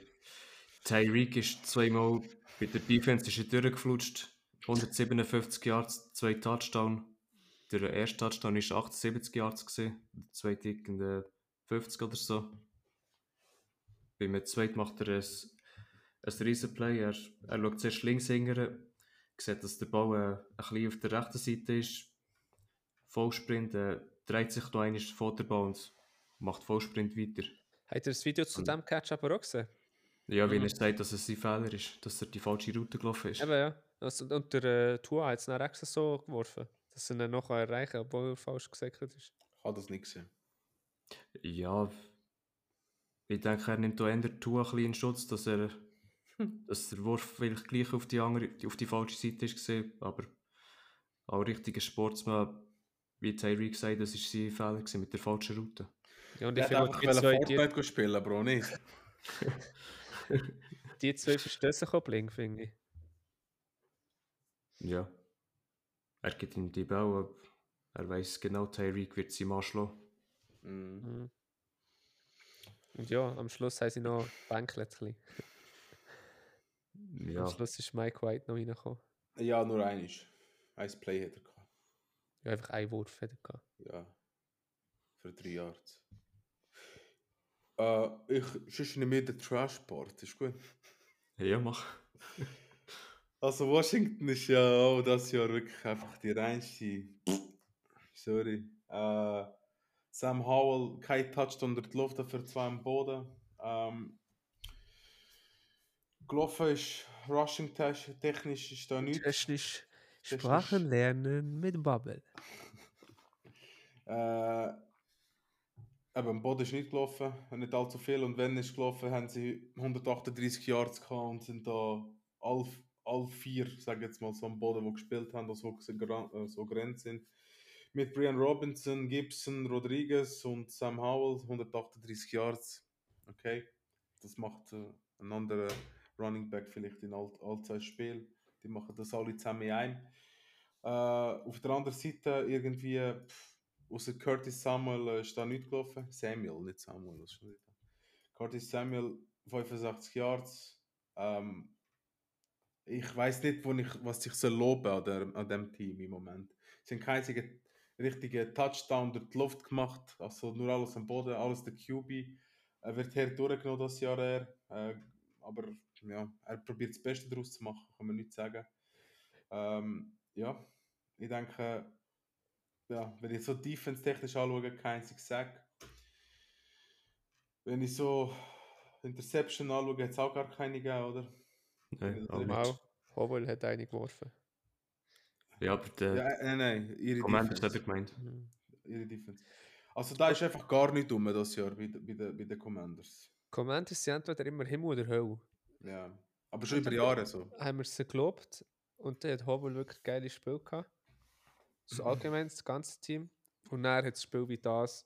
Tyreek ist zweimal bei der Defense ist er durchgeflutscht. 157 Yards, zwei Touchdown. Der erste Touchdown war 78 Yards, gewesen, der zweite irgendwie 50 oder so. Beim zweiten macht er ein ein riesen Play. Er, er schaut zuerst links hingern, sieht, dass der Ball äh, ein bisschen auf der rechten Seite ist. Vollsprint, äh, dreht sich noch einmal vor der Ball und macht Vollsprint weiter. Habt ihr das Video zu Und- dem Catch aber auch gesehen? Ja, wie Mhm. er sagt, dass es sein Fehler ist, dass er die falsche Route gelaufen ist. Eben, ja. Also, und der äh, Tua hat es dann extra so geworfen, dass er ihn noch erreichen kann, obwohl er falsch gesäckelt ist. Ich habe das nicht gesehen. Ja, ich denke, er nimmt da eher Tour ein bisschen in Schutz, dass, er, (laughs) dass der Wurf vielleicht gleich auf die, andere, auf die falsche Seite ist gesehen, aber auch richtiger Sportsmann, wie Tyreek gesagt, das war sein Fehler gewesen mit der falschen Route. Ja, und Ich ich hätte finde, zwei, die, Fortnite spielen, aber auch nicht. (laughs) (laughs) die zwei auch blink, finde ich. Ja. Er gibt ihm die Ball, aber er weiß genau, Tyreek wird sie mal schlagen. Mhm. Mhm. Und ja, am Schluss haben sie noch bisschen. (laughs) Ja, Am Schluss ist Mike White noch reingekommen. Ja, nur eines. Ein Play hat er gehabt. Ja, einfach ein Wurf hat er gehabt. Ja. Für drei Jahre. Äh, ich sonst nicht mehr der Trash-Part, ist gut. ja mach. Also Washington ist ja auch das Jahr wirklich einfach die reinste. Sorry. Äh, Sam Howell, kein Touchdown unter die Luft, dafür zwei am Boden. Ähm, gelaufen ist Rushing tech- technisch ist da nichts. Technisch Technisch- Sprachen lernen mit Bubble. Äh, eben, am Boden ist nicht gelaufen, nicht allzu viel. Und wenn ist gelaufen, haben sie 138 Yards gehabt und sind da all, all vier, sage jetzt mal, so am Boden, die gespielt haben, also so, grenzt sind. Mit Brian Robinson, Gibson, Rodriguez und Sam Howell 138 Yards. Okay, das macht äh, ein anderer Running Back vielleicht in Alt Allzeitspiel. Die machen das alle zusammen ein. Äh, auf der anderen Seite irgendwie, pff, außer Curtis Samuel äh, ist da nicht gelaufen. Samuel, nicht Samuel, das schon wieder. Curtis Samuel, 65 Yards. Ähm, ich weiß nicht, wo ich, was ich soll loben an, der, an dem Team im Moment. Sie haben keinen einzigen richtigen Touchdown durch die Luft gemacht, also nur alles am Boden, alles der QB. Er wird her durchgenommen das Jahr, er. Äh, aber ja, er probiert das Beste daraus zu machen, kann man nicht sagen. Ähm, ja, ich denke, ja, wenn ich so defense-technisch anschaue, kein Sack. Wenn ich so Interception anschaue, hat es auch gar keine gegeben, oder? Nein, Ja, auch Howell hat eine geworfen. Ja, aber der Ja, äh, nein, nein, ihre Commanders hat er Defense. gemeint. Mhm. Ihre Defense. Also da ist einfach gar nicht dumm das Jahr bei, de- bei, den, bei den Commanders. Commanders sind entweder immer Himmel oder Hölle. Ja. Aber schon über Jahre so. Haben wir sie gelobt und dann hat Howell wirklich geile Spiel gehabt. So allgemein das ganze Team. Und dann hat das Spiel wie das,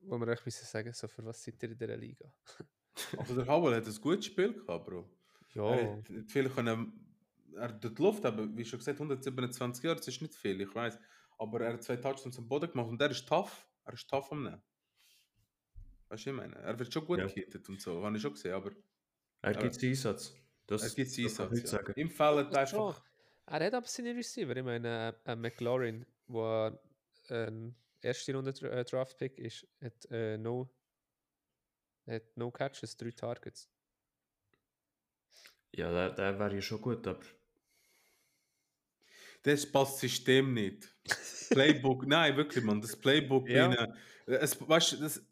wo wissen sagen, so für was seid ihr in dieser Liga? (laughs) Also der Howell hat ein gutes Spiel gehabt, Bro. Ja, Er hat viel können, er hat die Luft, aber wie schon gesagt, 127 Jahre, das ist nicht viel, ich weiß. Aber er hat zwei Touchdowns am Boden gemacht und er ist tough. Er ist tough am Nehmen. Weißt du, ich meine? Er wird schon gut Ja. gehittet und so, habe ich schon gesehen, aber Er gibt Einsatz. Das, er gibt das Einsatz. nicht Ja. sagen. Im Fall hat Das schon. einfach. Er hat aber seine Receiver. Ich meine, äh, McLaurin, der ein erste Runde Dra- äh, Draft-Pick ist, hat, äh, no, hat no Catches, drei Targets. Ja, der, der wäre ja schon gut, aber Das passt System nicht. Playbook, (laughs) nein, wirklich, man. Das Playbook, Ja. eine- es, weißt, du, das,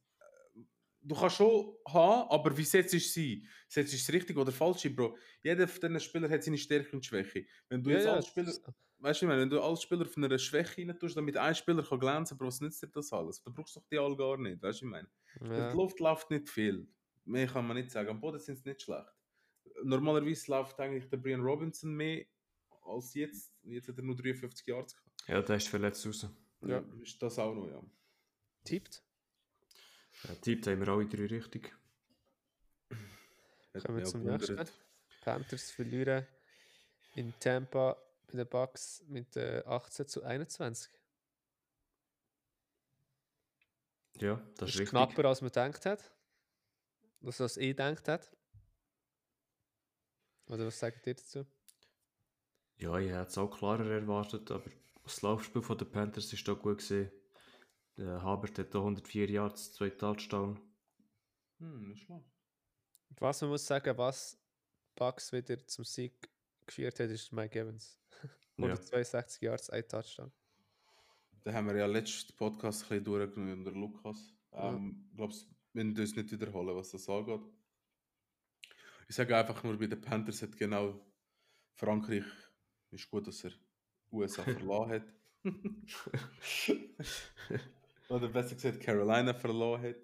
du kannst schon haben, aber wie setzt du sie? Setzt du es richtig oder falsch, Bro? Jeder von diesen Spielern hat seine Stärke und Schwäche. Wenn du jetzt als Spieler, weißt du, ich meine, wenn du als Spieler von einer Schwäche rein tust, damit ein Spieler kann glänzen, Bro, was nützt dir das alles? Du brauchst doch die alle gar nicht, weißt du, ich meine. ja. Die Luft läuft nicht viel. Mehr kann man nicht sagen. Am Boden sind sie nicht schlecht. Normalerweise läuft eigentlich der Brian Robinson mehr als jetzt. Jetzt hat er nur 53 Jahre gehabt. ja, der ist verletzt raus. Ja, Ja. ist das auch noch, ja. Tippt. Ja, tippt haben wir alle drei richtig. Kommen wir auch zum gewundert. nächsten. Panthers verlieren in Tampa bei den Bucks mit äh, 18 zu 21. Ja, das, Das ist ist richtig. knapper, als man gedacht hat. Das, was ich gedacht hat. Oder was sagt ihr dazu? Ja, ich hätte es auch klarer erwartet, aber das Laufspiel von den Panthers ist doch gut gesehen. Der Habert hat da 104 Yards, zwei Touchdown. Hm, nicht schlecht. Was man muss sagen, was Bucks wieder zum Sieg geführt hat, ist Mike Evans. (laughs) Ja. 162 Yards, ein Touchdown. Da haben wir ja letzten Podcast ein bisschen durchgenommen unter Lukas. Ja. Ähm, Ich glaube, wir müssen uns nicht wiederholen, was das angeht. Ich sage einfach nur, bei den Panthers hat genau Frankreich, ist gut, dass er USA (laughs) verloren hat. (laughs) Oder besser gesagt, Carolina verloren hat.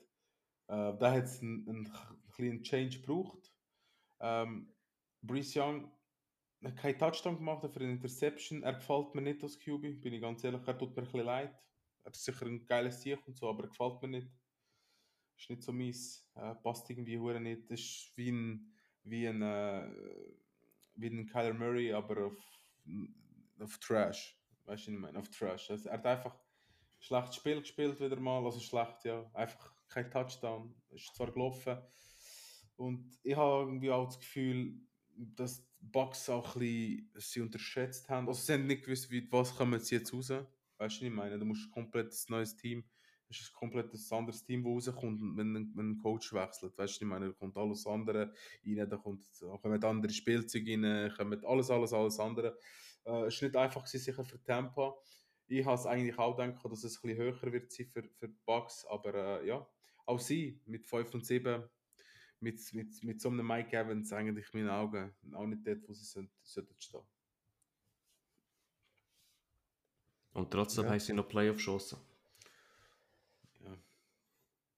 Äh, da hat es einen, einen kleinen Change gebraucht. Ähm, Brees Young hat keinen Touchdown gemacht, für eine Interception. Er gefällt mir nicht als QB, bin ich ganz ehrlich. Er tut mir ein bisschen leid. Er ist sicher ein geiles Sieg und so, aber er gefällt mir nicht. Ist nicht so mies. Äh, passt irgendwie hure nicht. Ist wie ein, wie ein, äh, wie ein Kyler Murray, aber auf, auf Trash. Weißt du, ich meine? Auf Trash. Also, er hat einfach schlechtes Spiel gespielt wieder mal. Also schlecht, ja. Einfach kein Touchdown. Ist zwar gelaufen. Und ich habe irgendwie auch das Gefühl, dass die Bucks auch ein bisschen sie unterschätzt haben. Also sie haben nicht gewusst, wie, was kommen sie jetzt raus. Weißt du, was ich meine? Du musst ein neues Team, es ist ein komplett anderes Team, das rauskommt, wenn, wenn ein Coach wechselt. Weißt du, ich meine? Da kommt alles andere rein, da kommt, kommen andere Spielzeuge rein, kommen alles, alles, alles andere. Äh, es war nicht einfach gewesen, sicher für Tampa. Ich habe es eigentlich auch gedacht, dass es ein bisschen höher wird sein für, für die Bucks, aber äh, ja, auch sie mit 5 und 7 mit, mit, mit so einem Mike Evans eigentlich in meinen Augen auch nicht dort, wo sie sind, sollten stehen. Und trotzdem Ja. haben sie noch Playoff-Chancen. Ja.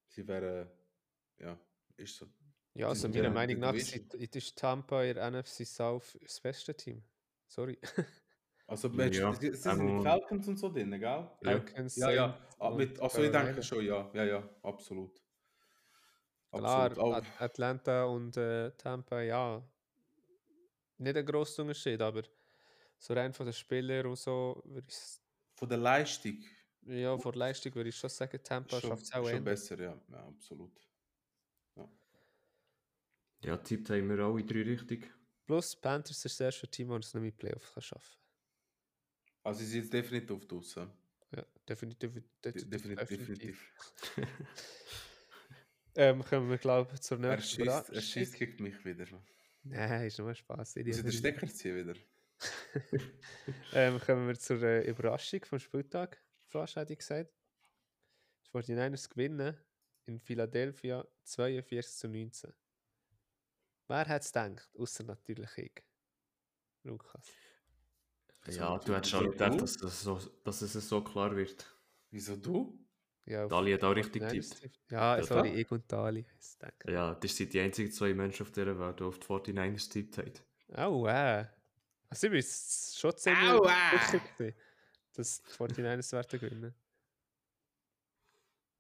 Sie wären, ja, ist so. Ja, also meiner Meinung in nach ist, ist Tampa in der NFC South das beste Team. Sorry. (laughs) Also, Ja, ja, sie sind ähm, die Falcons und so drin, gell? Ja. Falcons, Ja, ja. Saints Ah, mit, also, ich denke schon, ja, ja, ja, absolut. Klar, Absolut. Atlanta und äh, Tampa, ja. Nicht ein grosser Unterschied, aber so rein von den Spielern und so, würde ich von der Leistung ja, von der Leistung würde ich schon sagen, Tampa schafft es auch schon eher. besser, ja, ja, absolut. Ja, tippt haben wir alle drei richtig. Plus Panthers ist das erste Team, das es noch mit Playoffs kann schaffen Also, sie sind definitiv draußen. Ja, definitiv. De definitiv, definitiv, definitiv. (laughs) Ähm, kommen wir, glaube ich, zur nächsten schießt, er schießt gegen mich wieder. Nein, ist nur Spaß. Ich den Stecker ziehen wieder? (laughs) ähm, kommen wir zur äh, Überraschung vom Spieltag. Flash hätte ich gesagt. Die 49ers gewinnen in Philadelphia 42 zu 19. Wer hat es gedacht? Außer natürlich ich. Lukas. Ja, du hättest auch nicht gedacht, dass, das so, dass es so klar wird. Wieso du? Ja, Dali hat auch richtig 49ers getippt. tippt. Ja, sorry, ich und Dali. Ja, das sind die einzigen zwei Menschen auf dieser Welt, die auf die 49ers getippt haben. Oh, wow. Also ich bin schon ziemlich Aua! sicher gewesen, dass die 49ers werden gewinnen.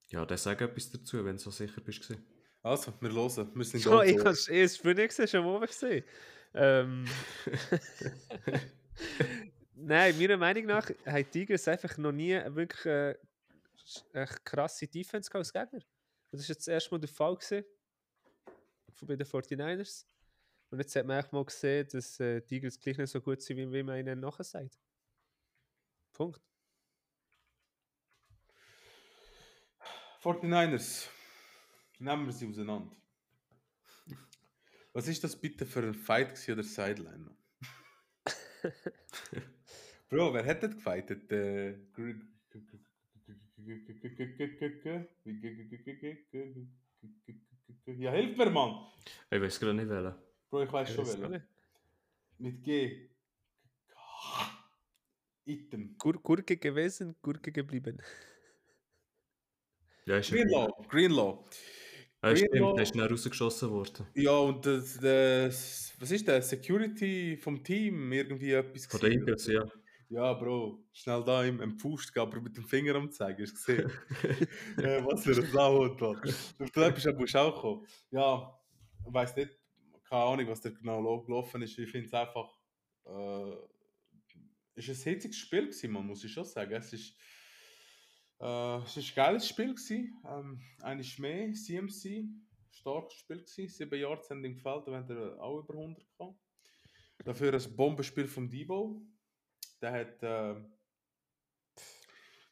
Ja, dann sag etwas dazu, wenn du so sicher bist. gewesen. Also, wir hören. Wir sind Ja, ich habe es nicht gesehen, schon oben gesehen. Ähm, (laughs) (laughs) Nein, meiner Meinung nach haben die Tigers einfach noch nie wirklich äh, sch- eine krasse Defense als Gegner. Das war jetzt das erste Mal der Fall gewesen, von bei den 49ers. Und jetzt hat man auch mal gesehen, dass äh, die Tigers gleich nicht so gut sind, wie, man ihnen nachher sagt. Punkt. 49ers. Nehmen wir sie auseinander. Was ist das bitte für ein Fight oder Sideline? (laughs) Bro, wer hat das gefightet? Äh, Ja, hilf mir, Mann! Ich weiß gerade nicht wählen. Bro, ich weiß schon nicht. Mit G. Item. Gur Gurke gewesen, Gurke geblieben. Ja, ist ja Greenlaw. Greenlaw. Ah, stimmt, Greenlaw- der ist schnell rausgeschossen worden. Ja, und das, das, was ist das? Security vom Team? Irgendwie etwas Von den gewesen. Eagles, ja. Ja, Bro, schnell da im, im Pust gehen, aber mit dem Finger am zeigen, hast du gesehen? (laughs) äh, was für ein Sauhund, Mann. Auf der auch kommen. Ja, ich weiss nicht, keine Ahnung, was da genau gelaufen ist. Ich finde es einfach, äh, es ist ein hitziges Spiel gewesen, man muss ich schon sagen. Es ist, äh, es ist ein geiles Spiel gewesen. Ähm, eigentlich mehr, CMC, starkes Spiel gewesen. Sieben Jahre sind ihm gefällt, da haben wir auch über 100 gehabt. Dafür ein Bombenspiel vom Debo. Der hat, äh,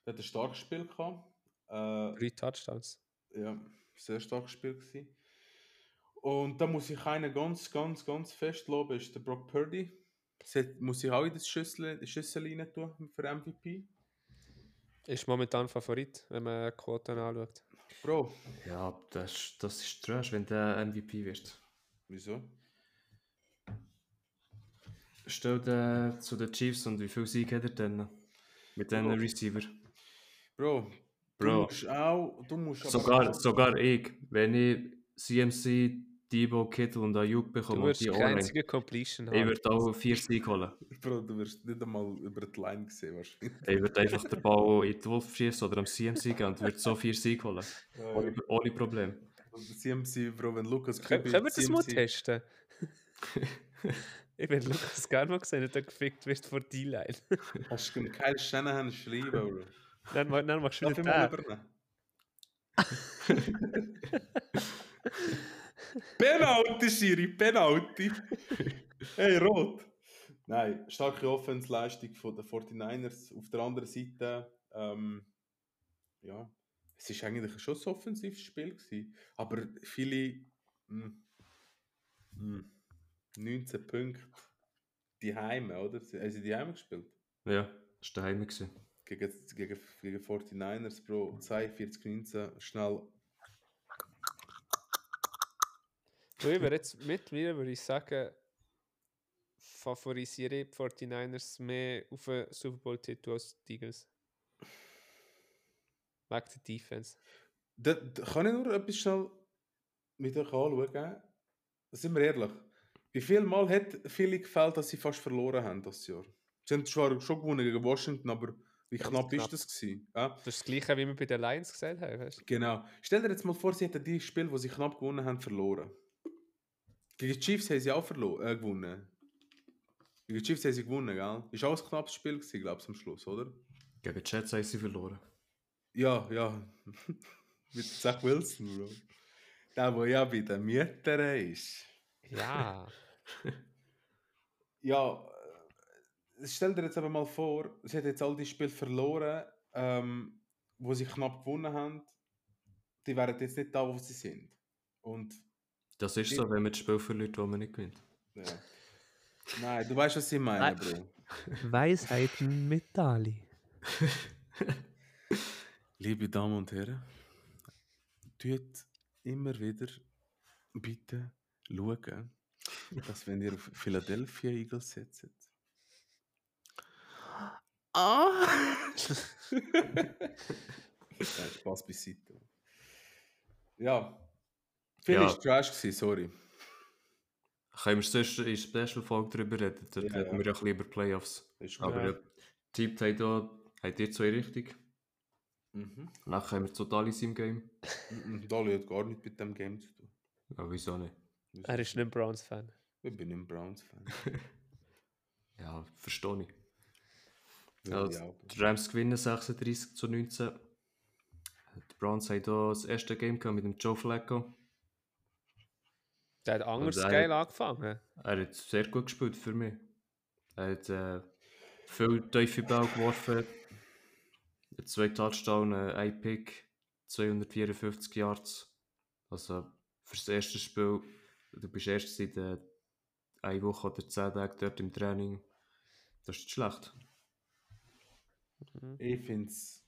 der hat ein starkes Spiel gehabt. Äh, Drei Touchdowns. ja, sehr starkes Spiel gewesen. Und da muss ich einen ganz, ganz, ganz fest loben, ist der Brock Purdy. Das hat- muss ich auch in das Schüssel, die Schüssel rein tun für MVP. Ist momentan Favorit, wenn man Quoten anschaut. Bro, Ja, das, ist- das ist Trash, wenn der MVP wird. wieso? Stell den zu den Chiefs und wie viel Sieg hat er denn? Mit diesen. Receiver. Bro, du Bro. musst auch, du musst Sogar, sogar ich, wenn ich CMC, Debo, Kittle und Ayuk Du bekomme und wirst die keine online, einzige Completion ich haben. würde auch vier Siege holen. Bro, du wirst nicht einmal über die Line gesehen wahrscheinlich. Ich würde einfach den Ball in die Wolf schießen oder am CMC gehen und würde so vier Siege holen. Ohne, ohne Problem. CMC, Bro, wenn Lukas Können wir das mal testen? (laughs) ich will Lukas gerne mal gesehen, dass er gefickt wird vor die Line. (laughs) Hast du keinen Shanahan schreiben, Bro? dann, dann machst du wieder mal den. (laughs) Penalty, Schiri, Penalty! hey, rot! Nein, starke Offensleistung von den 49ers. Auf der anderen Seite, ähm, ja, es war eigentlich schon ein offensives Spiel. Gewesen, aber viele, mh, mh, 19 Punkte, die Heime, oder? Haben sie die Heime gespielt? Ja, das war daheim. gewesen. gegen, gegen, gegen 49ers, Bro, 42, 19, schnell. Du, ich würde jetzt mittlerweile würde ich sagen, favorisiere ich die 49ers mehr auf den Super Bowl-Titel als die Eagles. Wegen der Defense. Da, da kann ich nur etwas schnell mit euch anschauen? Sind wir ehrlich? Wie viel Mal hat viele gefällt, dass sie fast verloren haben das Jahr? Sie haben zwar schon gewonnen gegen Washington, aber wie Ganz knapp, knapp. ist das gewesen? Ja? Das ist das gleiche, wie wir bei den Lions gesagt haben. Weißt? du? Genau. Stell dir jetzt mal vor, sie hätten die Spiele, wo sie knapp gewonnen haben, verloren. Gegen die Chiefs haben sie auch verlo- äh, gewonnen. Gegen die Chiefs haben sie gewonnen, gell? Ist auch ein knappes Spiel gewesen, glaube ich, am Schluss, oder? Gegen die Jets haben sie verloren. Ja, ja. (laughs) Mit Zach Wilson, Bro. Der, der ja bei den Mietern ist. Ja. (laughs) Ja, äh, stell dir jetzt aber mal vor, sie hat jetzt all die Spiele verloren, ähm, wo sie knapp gewonnen haben. Die wären jetzt nicht da, wo sie sind. Und Das ist so, wenn man das Spiel verliert, wo man nicht gewinnt. ja. Nein, du weißt, was ich meine, Nein. Bro. Weisheiten mit Dali. (laughs) Liebe Damen und Herren, tut immer wieder bitte schauen, dass wenn ihr Philadelphia Eagles setzt. Ah! Nein, Spaß beiseite. Ja. Viel Ja. ist Trash gewesen, sorry. Können wir sonst in der Special-Folge darüber reden? Dort Ja, reden ja. wir ja ein bisschen über Playoffs. Ist. Aber Ja. ihr, habt ihr zwei richtig. Mhm. Nachher haben wir total in seinem Game. Mhm. Dali hat gar nichts mit dem Game zu tun. Ja, wieso nicht? Er ist nicht ein Browns-Fan. Ich bin ein Browns-Fan. (laughs) Ja, verstehe ich. Ja, auch. die Rams gewinnen 36 zu 19. Die Browns haben hier das erste Game gehabt mit dem Joe Flacco. Der hat anders er- geil angefangen. Er hat sehr gut gespielt für mich. Er hat äh, viel tiefe Ball geworfen. Zwei Touchdowns, äh, ein Pick, 254 Yards. Also für das erste Spiel, du bist erst seit äh, einer Woche oder zehn Tagen dort im Training. Das ist nicht schlecht. Ich finde es.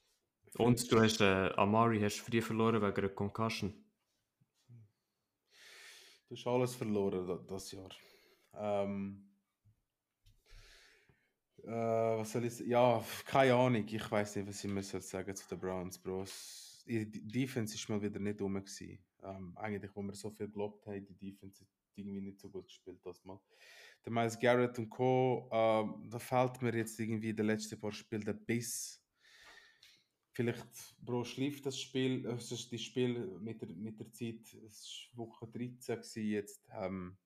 Und du hast äh, Amari hast früh verloren wegen einer Concussion. Du hast alles verloren da- das Jahr. Ähm, äh, was soll ich sagen? Ja, keine Ahnung. Ich weiß nicht, was ich mir soll sagen zu den Browns, Bros. Die die Defense ist mal wieder nicht rum. gewesen. Ähm, eigentlich, wo wir so viel gelobt haben, die Defense irgendwie nicht so gut gespielt das Mal. Der Miles Garrett und Co., ähm, da fehlt mir jetzt irgendwie in den letzten paar Spielen der Biss. Vielleicht, Bro, schläft das Spiel, äh, das Spiel mit der, mit der Zeit, es war Woche 13 gewesen jetzt. Ähm,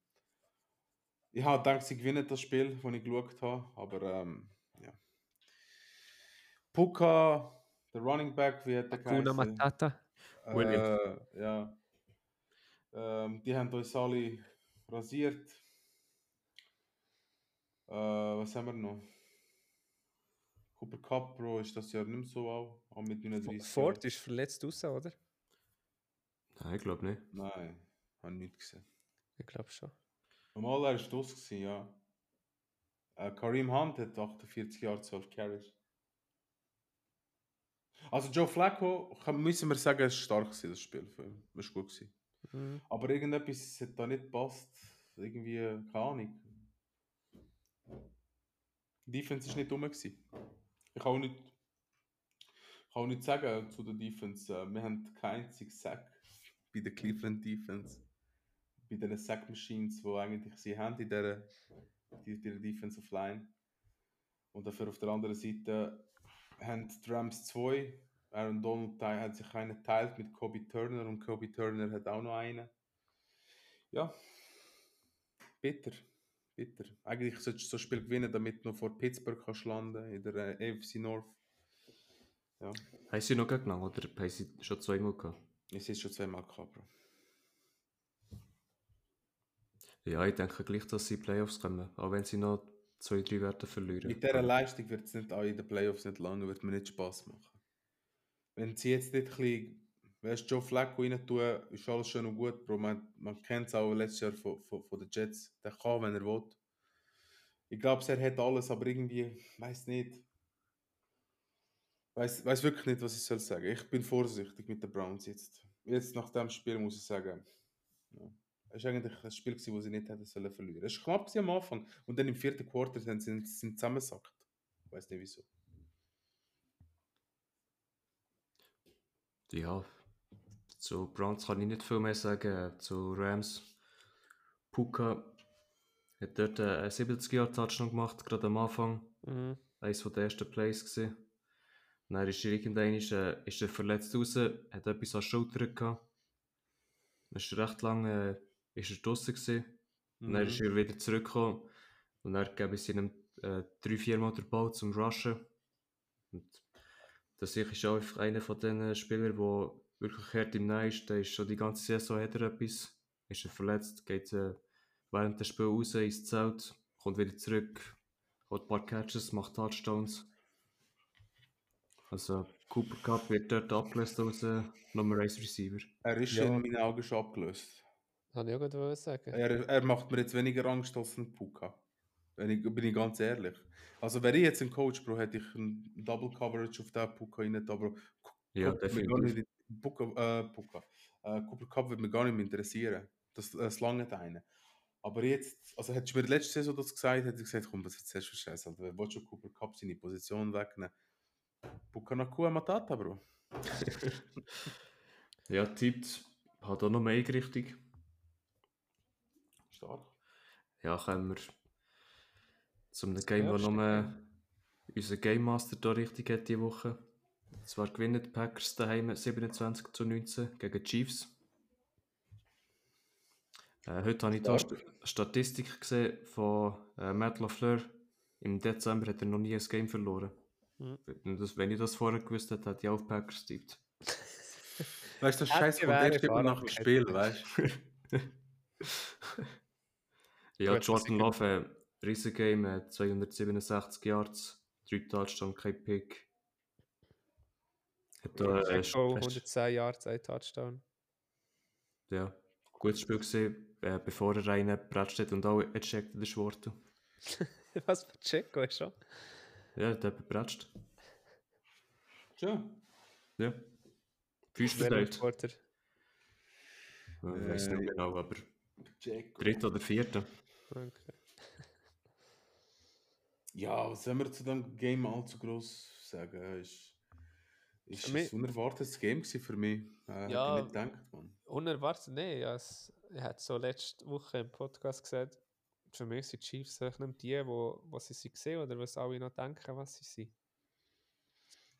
ich habe gedacht, sie gewinnen das Spiel, das ich geschaut habe, aber ähm, ja. Puka, der Running Back, wie hat der Kuna geheißen? Matata. Williams. Äh, ja. Ähm, die haben uns alle rasiert. Äh, was haben wir noch? Cooper Cup, Bro, ist das Jahr nicht mehr so auch, auch mit 39 Ford ist verletzt raus, oder? Nein, ich glaube nicht. Nein, habe nicht gesehen. Ich glaube schon. Normal war er gewesen, ja. Äh, Kareem Hunt hat 48 Jahre 12 Carries. Also Joe Flacco, müssen wir sagen, es war stark gewesen, das Spiel für ihn. War gut gewesen. Mhm. Aber irgendetwas hat da nicht gepasst. Irgendwie, keine Ahnung. Die Defense war nicht dumm. Ich kann auch nicht, ich kann auch nicht sagen zu der Defense, äh, wir haben keinen Sack bei der Cleveland Defense. Bei den Sack Machines, die eigentlich sie haben in dieser, in dieser Defensive Line. Und dafür auf der anderen Seite haben die Rams zwei. Aaron Donald hat sich einen geteilt mit Kobe Turner und Kobe Turner hat auch noch einen. Ja, bitter. Bitter. Eigentlich solltest du so ein Spiel gewinnen, damit du noch vor Pittsburgh kannst landen in der äh, AFC North. Ja, Haben sie noch gegeneinander oder haben sie schon zweimal gehabt? es ist schon zweimal gehabt, Bro. Ja, ich denke gleich, dass sie in die Playoffs kommen. Auch wenn sie noch zwei, drei Werte verlieren. Mit dieser Leistung wird es nicht auch in den Playoffs nicht lange, wird mir nicht Spaß machen. Wenn sie jetzt nicht ein bisschen, weißt Joe Flacco rein tun, ist alles schön und gut, Bro. Man, man kennt es auch letztes Jahr von, von, von den Jets. Der kann, wenn er will. Ich glaube, er hat alles, aber irgendwie, weiß nicht. Weiß, weiß wirklich nicht, was ich soll sagen. Ich bin vorsichtig mit den Browns jetzt. Jetzt nach dem Spiel muss ich sagen, ja. Es war eigentlich ein Spiel, das sie nicht hätten sollen verlieren. Es war knapp am Anfang und dann im vierten sie sind sie zusammengesackt. Ich weiß nicht wieso. Ja, zu Browns kann ich nicht viel mehr sagen. Zu Rams. Puka hat dort einen 70-Jahr-Touchdown gemacht, gerade am Anfang. Mhm. Eines der ersten Plays gesehen. Dann ist er irgendwann äh, ist er verletzt raus, hat etwas an der Schulter gehabt. Dann ist er recht lange äh, ist er gewesen. Und dann ist er wieder zurückgekommen. Und dann gab es ihm äh, drei, vier Mal den Ball zum Rushen. Und das sicher ist auch einer von den Spielern, der wirklich hart im Nein ist. Der ist schon die ganze Saison hat er etwas. Ist er verletzt, geht äh, während des Spiels raus ins Zelt, kommt wieder zurück, hat ein paar Catches, macht Touchdowns. Also Cooper Cup wird dort abgelöst als äh, Nummer 1 Receiver. Er ist Ja. in meinen Augen schon abgelöst. Habe ich auch wollen sagen. Er, er macht mir jetzt weniger Angst als ein Puka. Wenn ich, bin ich ganz ehrlich. Also wäre ich jetzt ein Coach, Bro, hätte ich ein Double Coverage auf den Puka rein, aber Ja, definitiv. Puka, äh, Puka. Äh, Cooper Cup würde mich gar nicht mehr interessieren. Das, das lange eine. Aber jetzt, also hättest du mir letzte Saison das gesagt, hätte ich gesagt, komm, was du für Scheiße? Also, wer will schon Cooper Cup seine Position wegnehmen? Puka Nakua Matata, Bro. (laughs) Ja, tippt hat auch noch mehr Richtung. Stark. Ja, kommen wir zum Game, Erste nur unser Game Master da richtig hat diese Woche. Und zwar gewinnen die Packers daheim 27 zu 19 gegen die Chiefs. Äh, heute habe ich da Stark. St Statistik gesehen von äh, Matt LaFleur. Im Dezember hat er noch nie ein Game verloren. Mhm. Das, wenn ich das vorher gewusst hätte, hätte ich auch auf Packers tippt. (laughs) Weißt du, das Scheiß erst immer fahren nach dem. Spiel, weißt du? (laughs) (laughs) Ja, Jordan. Love, äh, Riesengame, äh, 267 Yards, 3 Touchdown, kein Pick. Hat da, äh, hast- 110 Yards, ein Touchdown. ja, gutes Spiel gesehen, äh, bevor er rein gepratscht hat und auch ejected ist worden. Was für Checo ist schon? Ja, hat jemand gepratscht. Tja. Ja. Wer verteilt. Reporter. Ich weiß nicht Äh, genau, aber Jack. dritter oder vierter. Okay. Ja, was soll man zu dem Game allzu groß sagen? Ist, ist Für ein unerwartetes Game gewesen für mich. Äh, Ja. Ich nicht gedacht, Mann. Unerwartet, nein. Ja, ich hatte so letzte Woche im Podcast gesagt, für mich sind die Chiefs nicht die, wo, was sie gesehen oder was alle noch denken, was sie sind.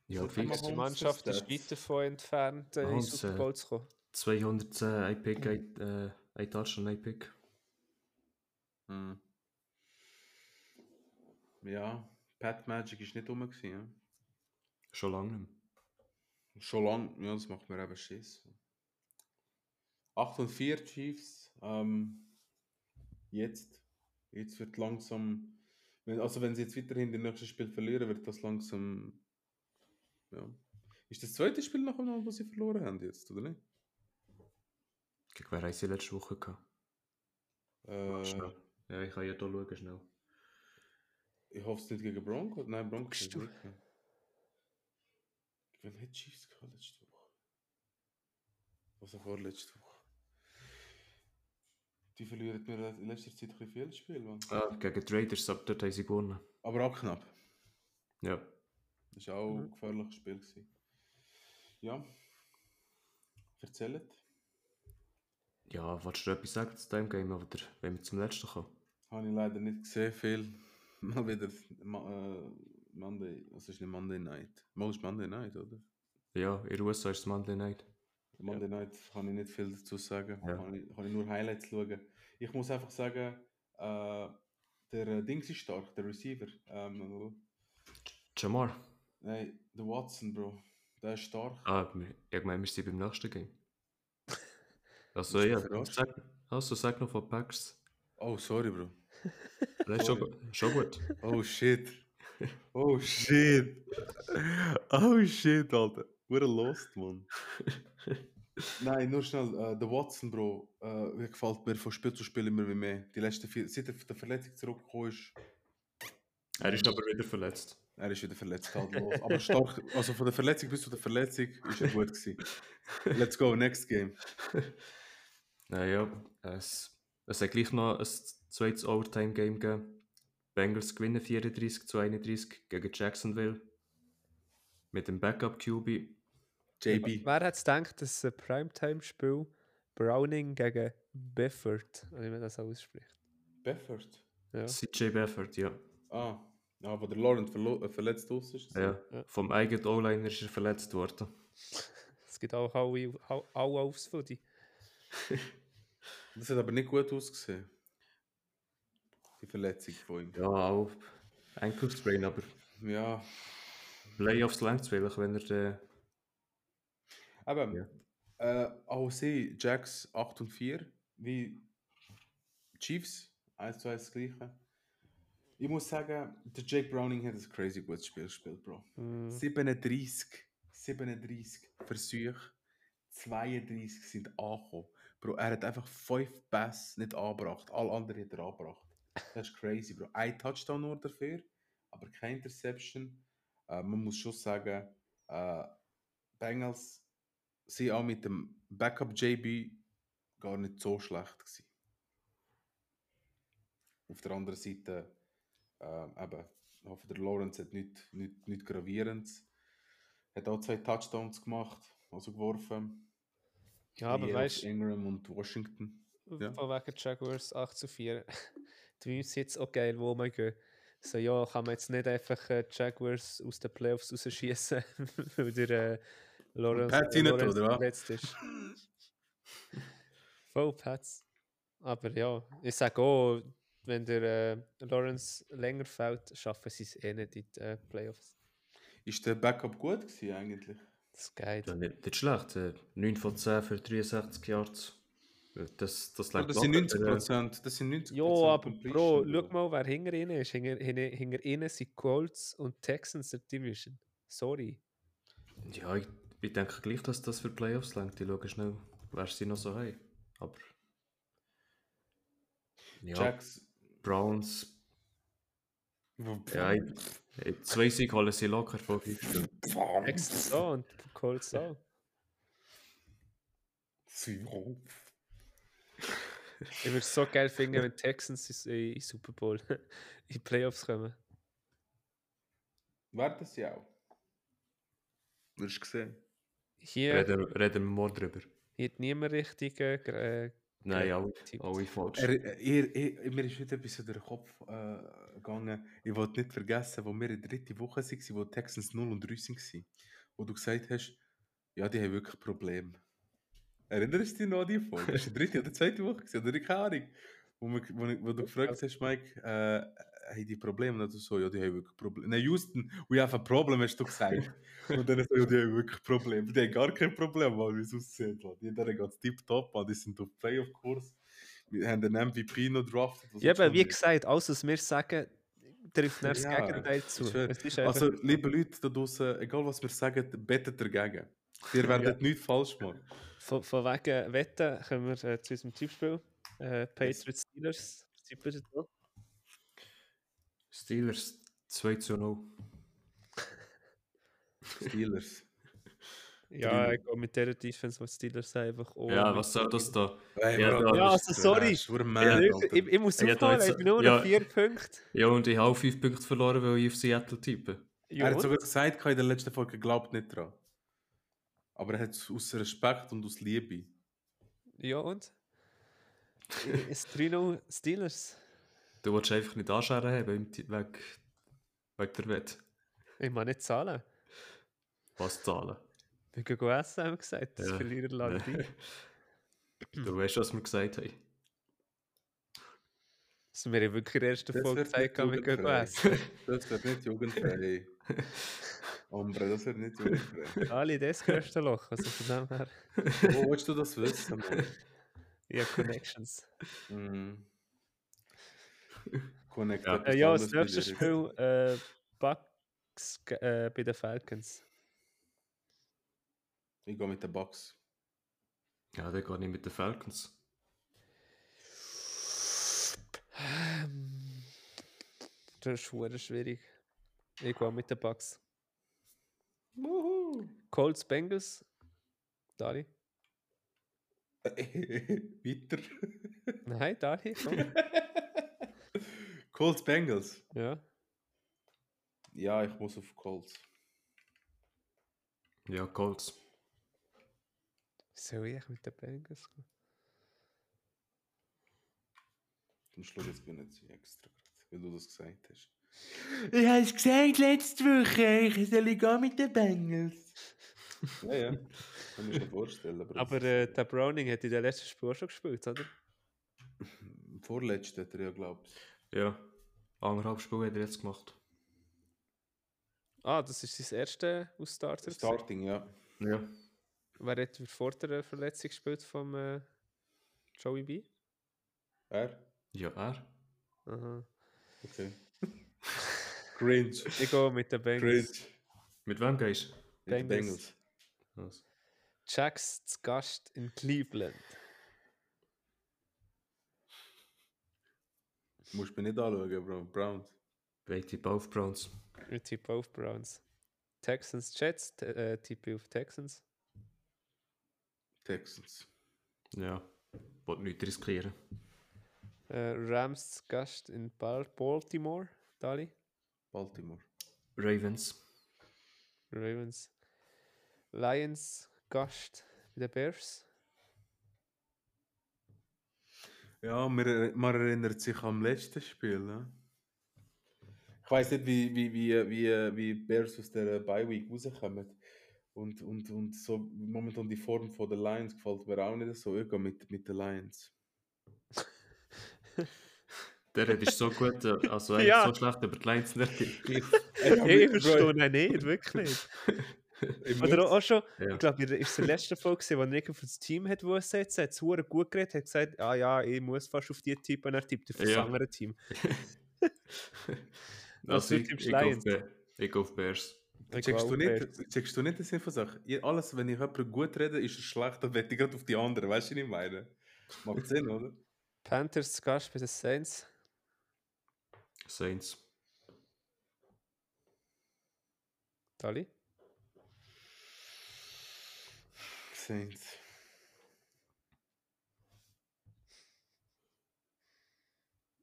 Ja, Die man- Manschaft ist weit davon entfernt, äh, in den Mahomes, Super äh, Bowl zu kommen. 210, ein Pick, ein, äh, ein Pick. Hm. Ja, Pat Magic ist nicht rum gewesen, ja? Schon lange nicht mehr. Schon lang, ja, das macht mir eben Schiss. 8 und 4 Chiefs. Ähm, jetzt. Jetzt wird langsam. Also, wenn sie jetzt weiterhin das nächste Spiel verlieren, wird das langsam. Ja. Ist das zweite Spiel nacheinander, was sie verloren haben jetzt, oder nicht? Gegen wer haben sie letzte Woche gehabt? Äh, Schnell. Ja, ich kann ja hier schauen, schnell. Ich hoffe es nicht gegen Broncos. Nein, Broncos ist nicht. Wen hat Chiefs gehabt letzte Woche? Was auch vorletzte Woche? Die verlieren mir in letzter Zeit ein viel Spiel. Ah, gegen die Raiders, aber dort haben sie gewonnen. Aber auch knapp. Ja. Das war auch ein gefährliches Spiel. Gewesen. Ja. Erzählt. Ja, wolltest du etwas sagen zu dem Game, oder wenn wir zum letzten kommen? Habe ich leider nicht gesehen, viel. (laughs) Mal wieder Ma äh, Monday, was ist nicht Monday Night? Most Monday Night, oder? Ja, in USA ist es Monday Night. Monday Night kann ich nicht viel dazu sagen. Ja. Kann, ich, kann ich nur Highlights schauen. Ich muss einfach sagen, äh, der äh, Dings ist stark, der Receiver. Ähm, Jamar. nein, der Watson, Bro. Der ist stark. Ah, ich meine, wir sind beim nächsten Game. (laughs) Also Bist du ja, überrascht? sag, also sag noch von Packers. Oh, sorry, Bro. Das ist schon, schon gut. Oh shit. Oh shit. Oh shit, Alter. We're lost, man. Nein, nur schnell. Äh, der Watson, Bro, äh, gefällt mir von Spiel zu Spiel immer wie mehr. Die letzten vier, seit er von der Verletzung zurückgekommen ist, Er ist aber wieder verletzt. er ist wieder verletzt. Halt los. Aber stark, also von der Verletzung bis zu der Verletzung ist er gut gewesen. Let's go, next game. Naja, es, es hat gleich noch ein zweites Overtime-Game gegeben. Bengals gewinnen 34 zu 31 gegen Jacksonville. Mit dem Backup-QB. JB. Wer hat es gedacht, dass ein Primetime-Spiel Browning gegen Befford, wenn man das ausspricht? Beffert. Ja. CJ Befford, ja. Ah, ja, wo der Lauren verlo- äh, verletzt aus ist. ja. Ja. Vom eigenen O-Liner ist er verletzt worden. (laughs) Es gibt auch alle, alle, aufs Footy. (laughs) Das hat aber nicht gut ausgesehen. Die Verletzung von ihm. Ja, auch Ankle-Sprain, aber Ja, Playoffs längt vielleicht, wenn er den... aber Ja. äh, auch sie, Jacks 8 und 4, wie Chiefs, 1 zu 1 das gleiche. Ich muss sagen, der Jake Browning hat ein crazy gutes Spiel gespielt, Bro. Mm, 37, 37 Versuche, 32 sind angekommen. Bro, er hat einfach 5 Pässe nicht angebracht, alle anderen hat er angebracht. Das ist crazy, Bro. Ein Touchdown nur dafür, aber keine Interception. Äh, man muss schon sagen, äh, Bengals sind auch mit dem Backup JB gar nicht so schlecht gewesen. Auf der anderen Seite, äh, eben, ich hoffe, der Lawrence hat nichts nicht, nicht Gravierendes. Hat auch zwei Touchdowns gemacht, also geworfen. ja, aber weißt du, Ingram und Washington. ja. von wegen Jaguars 8 zu 4, die Memes jetzt auch geil, wo man gehen. So, ja, kann man jetzt nicht einfach äh, Jaguars aus den Playoffs rausschießen, (laughs) weil der äh, Lawrence, Pats äh, Lawrence oder verletzt ist. Voll Pats. Aber ja, ich sage auch, wenn der äh, Lawrence länger fällt, schaffen sie es eh nicht in die äh, Playoffs. Ist der Backup gut gewesen eigentlich? Das geht. Ja, nicht, nicht schlecht. äh, 9 von 10 für 63 Yards. Das, das längt das sind locker 90 für, äh, Prozent. Das sind 90% Ja, aber Bro, schau mal, wer hinter ihnen ist. Hinter, hinter, hinter ihnen sind Colts und Texans der Division. Sorry. Ja, ich, ich denke gleich, dass das für Playoffs längt. Ich schaue schnell, wer sie noch so haben. Aber. Ja, Jacks. Browns. Ja, ich, ich, zwei Siege holen sie locker von Texans auch und Colts auch. Ich würde es so geil finden, wenn Texans in, in, in Super Bowl (laughs) in die Playoffs kommen. Werden sie auch. Wirst du sehen. Hier, Reden, reden wir morgen drüber. hier hat niemand richtig äh, äh, Nein, alle, alle falsch. Er, er, er, mir ist wieder etwas durch den Kopf äh, gegangen. Ich wollte nicht vergessen, wo wir in der dritten Woche waren, wo die Texans 0 und 3 waren. Wo du gesagt hast, ja, die haben wirklich Probleme. Erinnerst du dich noch an die Folge? Das war die dritte oder zweite Woche, gewesen, oder keine Ahnung. Wo, wir, wo, ich- wo du gefragt hast, Mike, äh, haben die Probleme? Und du so, ja, die haben wirklich Probleme. Nein, Houston, we have a problem, hast du gesagt. (laughs) Und dann so, ja, die haben wirklich Probleme. Die haben gar kein Problem, weil wie es aussieht. Die geht es tipptopp, die sind auf Playoff-Kurs. Wir haben den MVP noch drafted. Ja, aber wie gesagt, alles, was wir sagen, trifft nicht das Ja, Gegenteil zu. Also, liebe Leute da draußen, egal was wir sagen, bettet dagegen. Ihr werdet nichts falsch machen. von, von wegen Wetten kommen wir äh, zu unserem Tippspiel. Äh, Patriots Steelers. Steelers 2 zu 0. (laughs) Steelers. Ja, ich gehe mit der Defense, was die Steelers einfach oh, Ja, was soll das da? Hey, Ja, da- Ja, also sorry. Ja, ich, ich, ich muss Ja, jetzt- ich bin nur ja. noch vier Punkte. Ja, und ich habe auch 5 Punkte verloren, weil ich auf Seattle tippe. Ja, Er hat sogar gesagt in der letzten Folge, glaubt nicht dran. Aber er hat es aus Respekt und aus Liebe. ja und? Ist 3-0 Steelers. Du willst einfach nicht anscheren haben wegen, wegen der Wette. Ich muss nicht zahlen. Was zahlen? Wir gehen essen, haben wir gesagt. Das Ja. verlieren laden die. Du weißt, was wir gesagt haben. Das haben wir wirklich in der ersten Das Folge wird gezeigt, nicht wir gehen essen. Das wird nicht jugendfrei. (laughs) Ombre, das wird nicht jugendfrei. Alle das größte Loch, also von dem her. Wo willst du das wissen, Mann? (laughs) Ja, Connections. Mm. Connect Ja. Äh, ja, das nächste Spiel äh, Bucks äh, bei den Falcons. Ich gehe mit den Bucks. Ja, der geht nicht mit den Falcons. Das ist schwierig. Ich gehe mit den Bucks. Wuhu. Colts Bengals. Dali. (laughs) Weiter. Nein, Dali, komm. (laughs) Colts Bengals. ja. Ja, ich muss auf Colts. Ja, Colts. Soll ich mit den Bengals gehen? Zum Schluss jetzt sie extra, weil du das gesagt hast. Ich habe es gesagt letzte Woche, ich soll ich gehen mit den Bengals. Ja, ja. Kann ich mir vorstellen. Aber, Aber äh, der Browning hat in der letzten Spiel auch schon gespielt, oder? Vorletzte hat er ja glaubt. Ja. Anderthalb Spiele hat er jetzt gemacht. Ah, das ist sein erste aus Starter. gewesen. Starting, ja. Ja. Wer hat vor der Verletzung gespielt vom äh, Joey B? Er? Ja, er. Aha. Okay. Cringe. Ich gehe mit den Bengals. Cringe. Mit wem gehst du? Mit den Bengals. Also. Jacks zu Gast in Cleveland. Musst du mir nicht anschauen, Bro. Browns. Ich tippe auf Browns. Ich tippe auf Browns. Texans Jets, äh, tippe auf Texans. Texans. Ja. Wollte nichts riskieren. Äh, Rams zu Gast in Bal Baltimore. Dali. Baltimore. Ravens. Ravens. Lions Gast bei den Bears. Ja, man, er- man erinnert sich am letzten Spiel. Ne? Ich weiß nicht, wie, wie, wie, wie, wie Bears aus der Bye Week rauskommen. Und, und, und so momentan die Form von der Lions gefällt mir auch nicht so. Ich mit, mit den Lions. (laughs) Der Red ist so gut, äh, also eigentlich Ja. so schlecht, aber die Lions nicht. Ich, Ich verstehe ihn nicht, wirklich (laughs) nicht. Oder auch schon, Ja. ich glaube, in der letzten Folge, wo er nicht auf das Team hat wollen setzen, hat es verdammt gut geredet, hat gesagt, ah ja, ich muss fast auf die tippen, und er tippt auf das Ja. andere Team. (laughs) (laughs) Also du ich, ich, gehe auf, Lions? Be- ich gehe auf Bears. Checkst du, nicht, checkst du nicht den Sinn von Sachen? Alles, wenn ich jemanden gut rede, ist er schlecht, dann wette ich gerade auf die anderen. Weißt du, was ich meine? Macht Sinn, oder? Panthers zu Gast bei den Saints. Saints. Dali. Saints.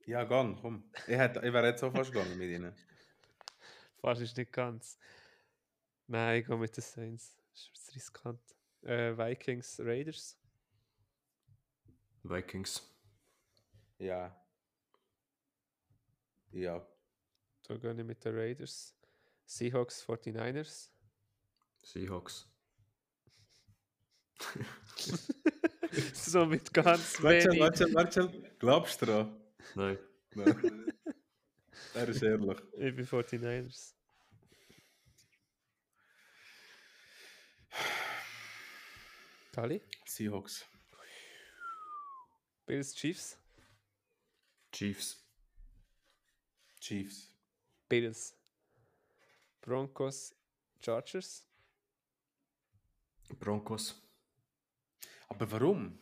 Ja, gang, komm. Ich, hätte, ich wäre jetzt auch fast gegangen mit ihnen. Fast ist nicht ganz. Nein, ich gehe mit den Saints. Das ist riskant. Äh, Vikings, Raiders. Vikings. Ja. Ja. Da gehe ich mit den Raiders. Seahawks, 49ers. Seahawks. (laughs) so mit ganz Warte, wenig. warte, warte. Glaubst du dran? Nein. Nein. er ist ehrlich. Ich bin 49ers. Dali. Seahawks. Bills, Chiefs. Chiefs. Chiefs. Bills. Broncos, Chargers. Broncos. Aber warum?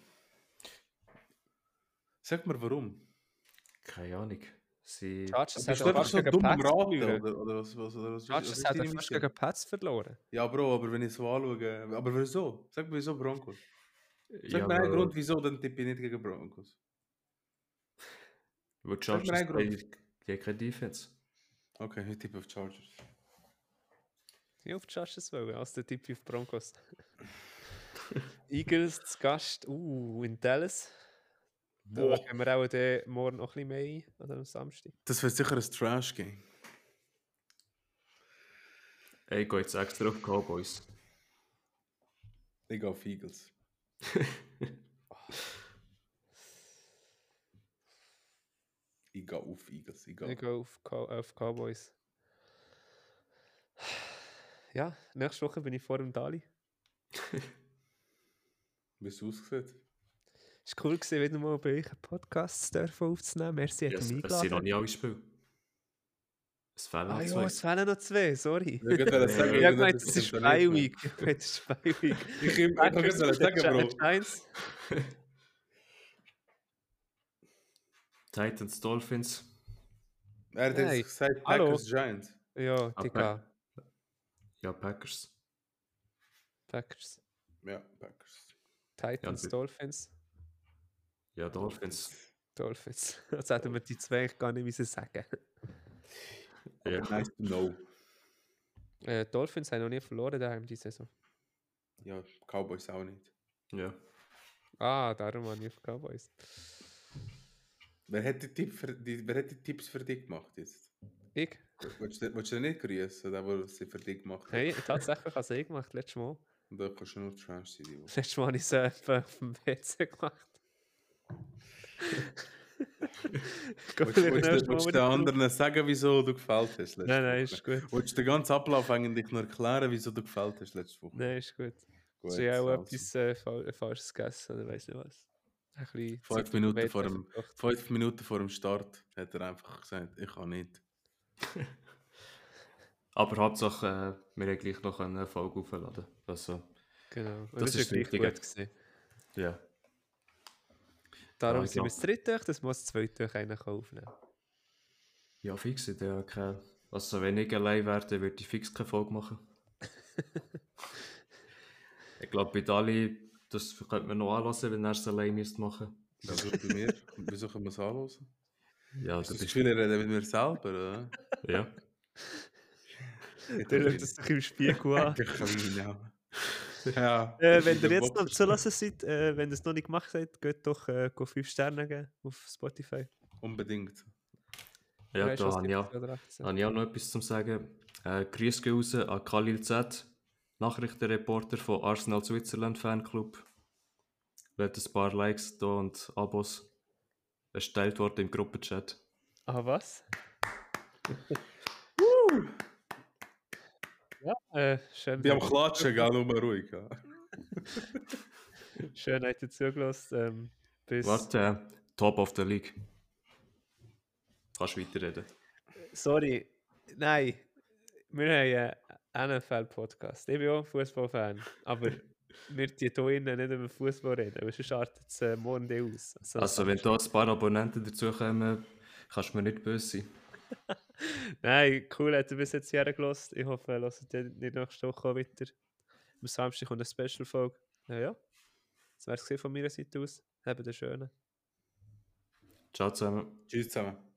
Sag mir warum. Keine Ahnung. Sie. Chargers hat du einfach so gegen dumm am Pats Raten? verloren. Oder, oder was, was, oder was, was Chargers ist hat Mission? gegen Pats verloren. Ja, Bro, aber wenn ich so anschaue. Aber wieso? Sag mir wieso Broncos. Sag ja, mir einen Grund, wieso, dann tippe ich nicht gegen Broncos. Mir Chargers einen Grund. Haben keine Defense. Okay, ich tippe auf Chargers. Ich auf die Chargers wollen, als der Typ auf Broncos. (laughs) Eagles zu Gast, uh, in Dallas. Da Boah. gehen wir auch den morgen noch ein bisschen mehr ein, oder am Samstag. Das wird sicher ein Trash-Game. Ey, Ich gehe jetzt extra auf Cowboys. Ich gehe auf Eagles. (laughs) ich gehe auf Eagles. Ich gehe Ich gehe auf, auf Cowboys. Ja, nächste Woche bin ich vor dem Dali. (laughs) Wie es aussieht. Es war cool, gewesen, wieder mal bei euch einen Podcast dürfen aufzunehmen. Merci, Ja, hat es, mich es sind noch eingeladen. nie alle Spiele. Es fehlen Ah noch ja, zwei. es fehlen noch zwei, sorry. Ich wollte sagen, Ich habe gemeint, das es (laughs) ist nicht Spy-Week. Ich meine, es ist Spy-Week. Ich ich wollte gerade sagen, Bro. (laughs) Giants. Titans, Dolphins. Er hat Hey, jetzt gesagt hallo. Packers Giants. Ja, Ah, Digga. Ja, Packers. Packers. Ja, Packers. Titans, Ja, Dolphins. Ja, Dolphins. Dolphins. (laughs) Das hätten wir die zwei eigentlich gar nicht müssen sagen. Ja. Nice to know. Äh, Dolphins haben noch nie verloren daheim diese Saison. Ja, Cowboys auch nicht. ja. Ah, darum habe ich auf Cowboys. Wer hat die, Tipp für, die, wer hat die Tipps für dich gemacht jetzt? Ich? Willst du, willst du nicht grüßen, der, der sie für dich gemacht hat? Hey, tatsächlich habe ich gemacht, letztes Mal. Und da kannst du nur Trash sein. die. Letztes Mal habe ich es äh, auf dem PC gemacht. (laughs) Willst du den anderen sagen, wieso du gefällt hast? letzte Nein, nein, ist gut. Willst du den ganzen Ablauf eigentlich nur erklären, wieso du gefällt hast letzte Woche? Nein, ist gut. Gut, Sie haben auch also. etwas äh, Fal- Falsches gegessen oder weiß nicht was. Ein bisschen Fünf Minuten vor dem-. Fünf Minuten vor dem Start hat er einfach gesagt, ich kann nicht. (laughs) Aber Hauptsache, äh, wir haben gleich noch eine Folge aufladen. Also, Genau. Das das, ist ja gleich gut gewesen. ja. Darum Ja, sind wir das dritte das muss das zweite einen aufnehmen. Ja, fix. Ich ja keine... Also, wenn ich allein wäre, dann würde ich fix keine Folge machen. (laughs) ich glaube, bei Dali, das könnte man noch anlassen, wenn er es allein müsste machen. Also bei mir, wieso können wir es anhören? Ja, Das du ist bist... viele reden mit mir selber, oder? Ja. Der schaut das sich im Spiegel an. Ich kann mich nicht Ja. Äh, wenn ihr jetzt noch zulassen seid, äh, wenn ihr es noch nicht gemacht habt, geht doch äh, 5 Sterne geben auf Spotify. Unbedingt. Ja, da habe ich, auch- oder 18? habe ich auch noch etwas zu sagen. Äh, Grüße gehen raus an Khalil Z, Nachrichtenreporter von Arsenal Switzerland Fanclub. Wird ein paar Likes da und Abos erstellt worden im Gruppenchat. Ah, was? (laughs) ja, äh, schön. Die am Klatschen, gell, nur ruhig. Ja. (laughs) Schön, habt ihr zugelassen. Ähm, bis. Warte, äh, Top of the League. Kannst weiterreden. Sorry, nein. Wir haben NFL-Podcast. Ich bin auch ein Fußballfan. Aber (laughs) wir die hier innen nicht über Fußball reden, weil sonst artet es äh, morgen aus. Also, Also, wenn da ein paar Abonnenten dazukommen, kannst du mir nicht böse sein. (laughs) Nein, cool, hat ihr bis jetzt hier gelassen. Ich hoffe, ihr hört die nächste Woche wieder. Am Samstag kommt eine Special-Folge. Ja, ja. Das wäre es von meiner Seite aus. Habt einen schönen. Ciao zusammen. Tschüss zusammen.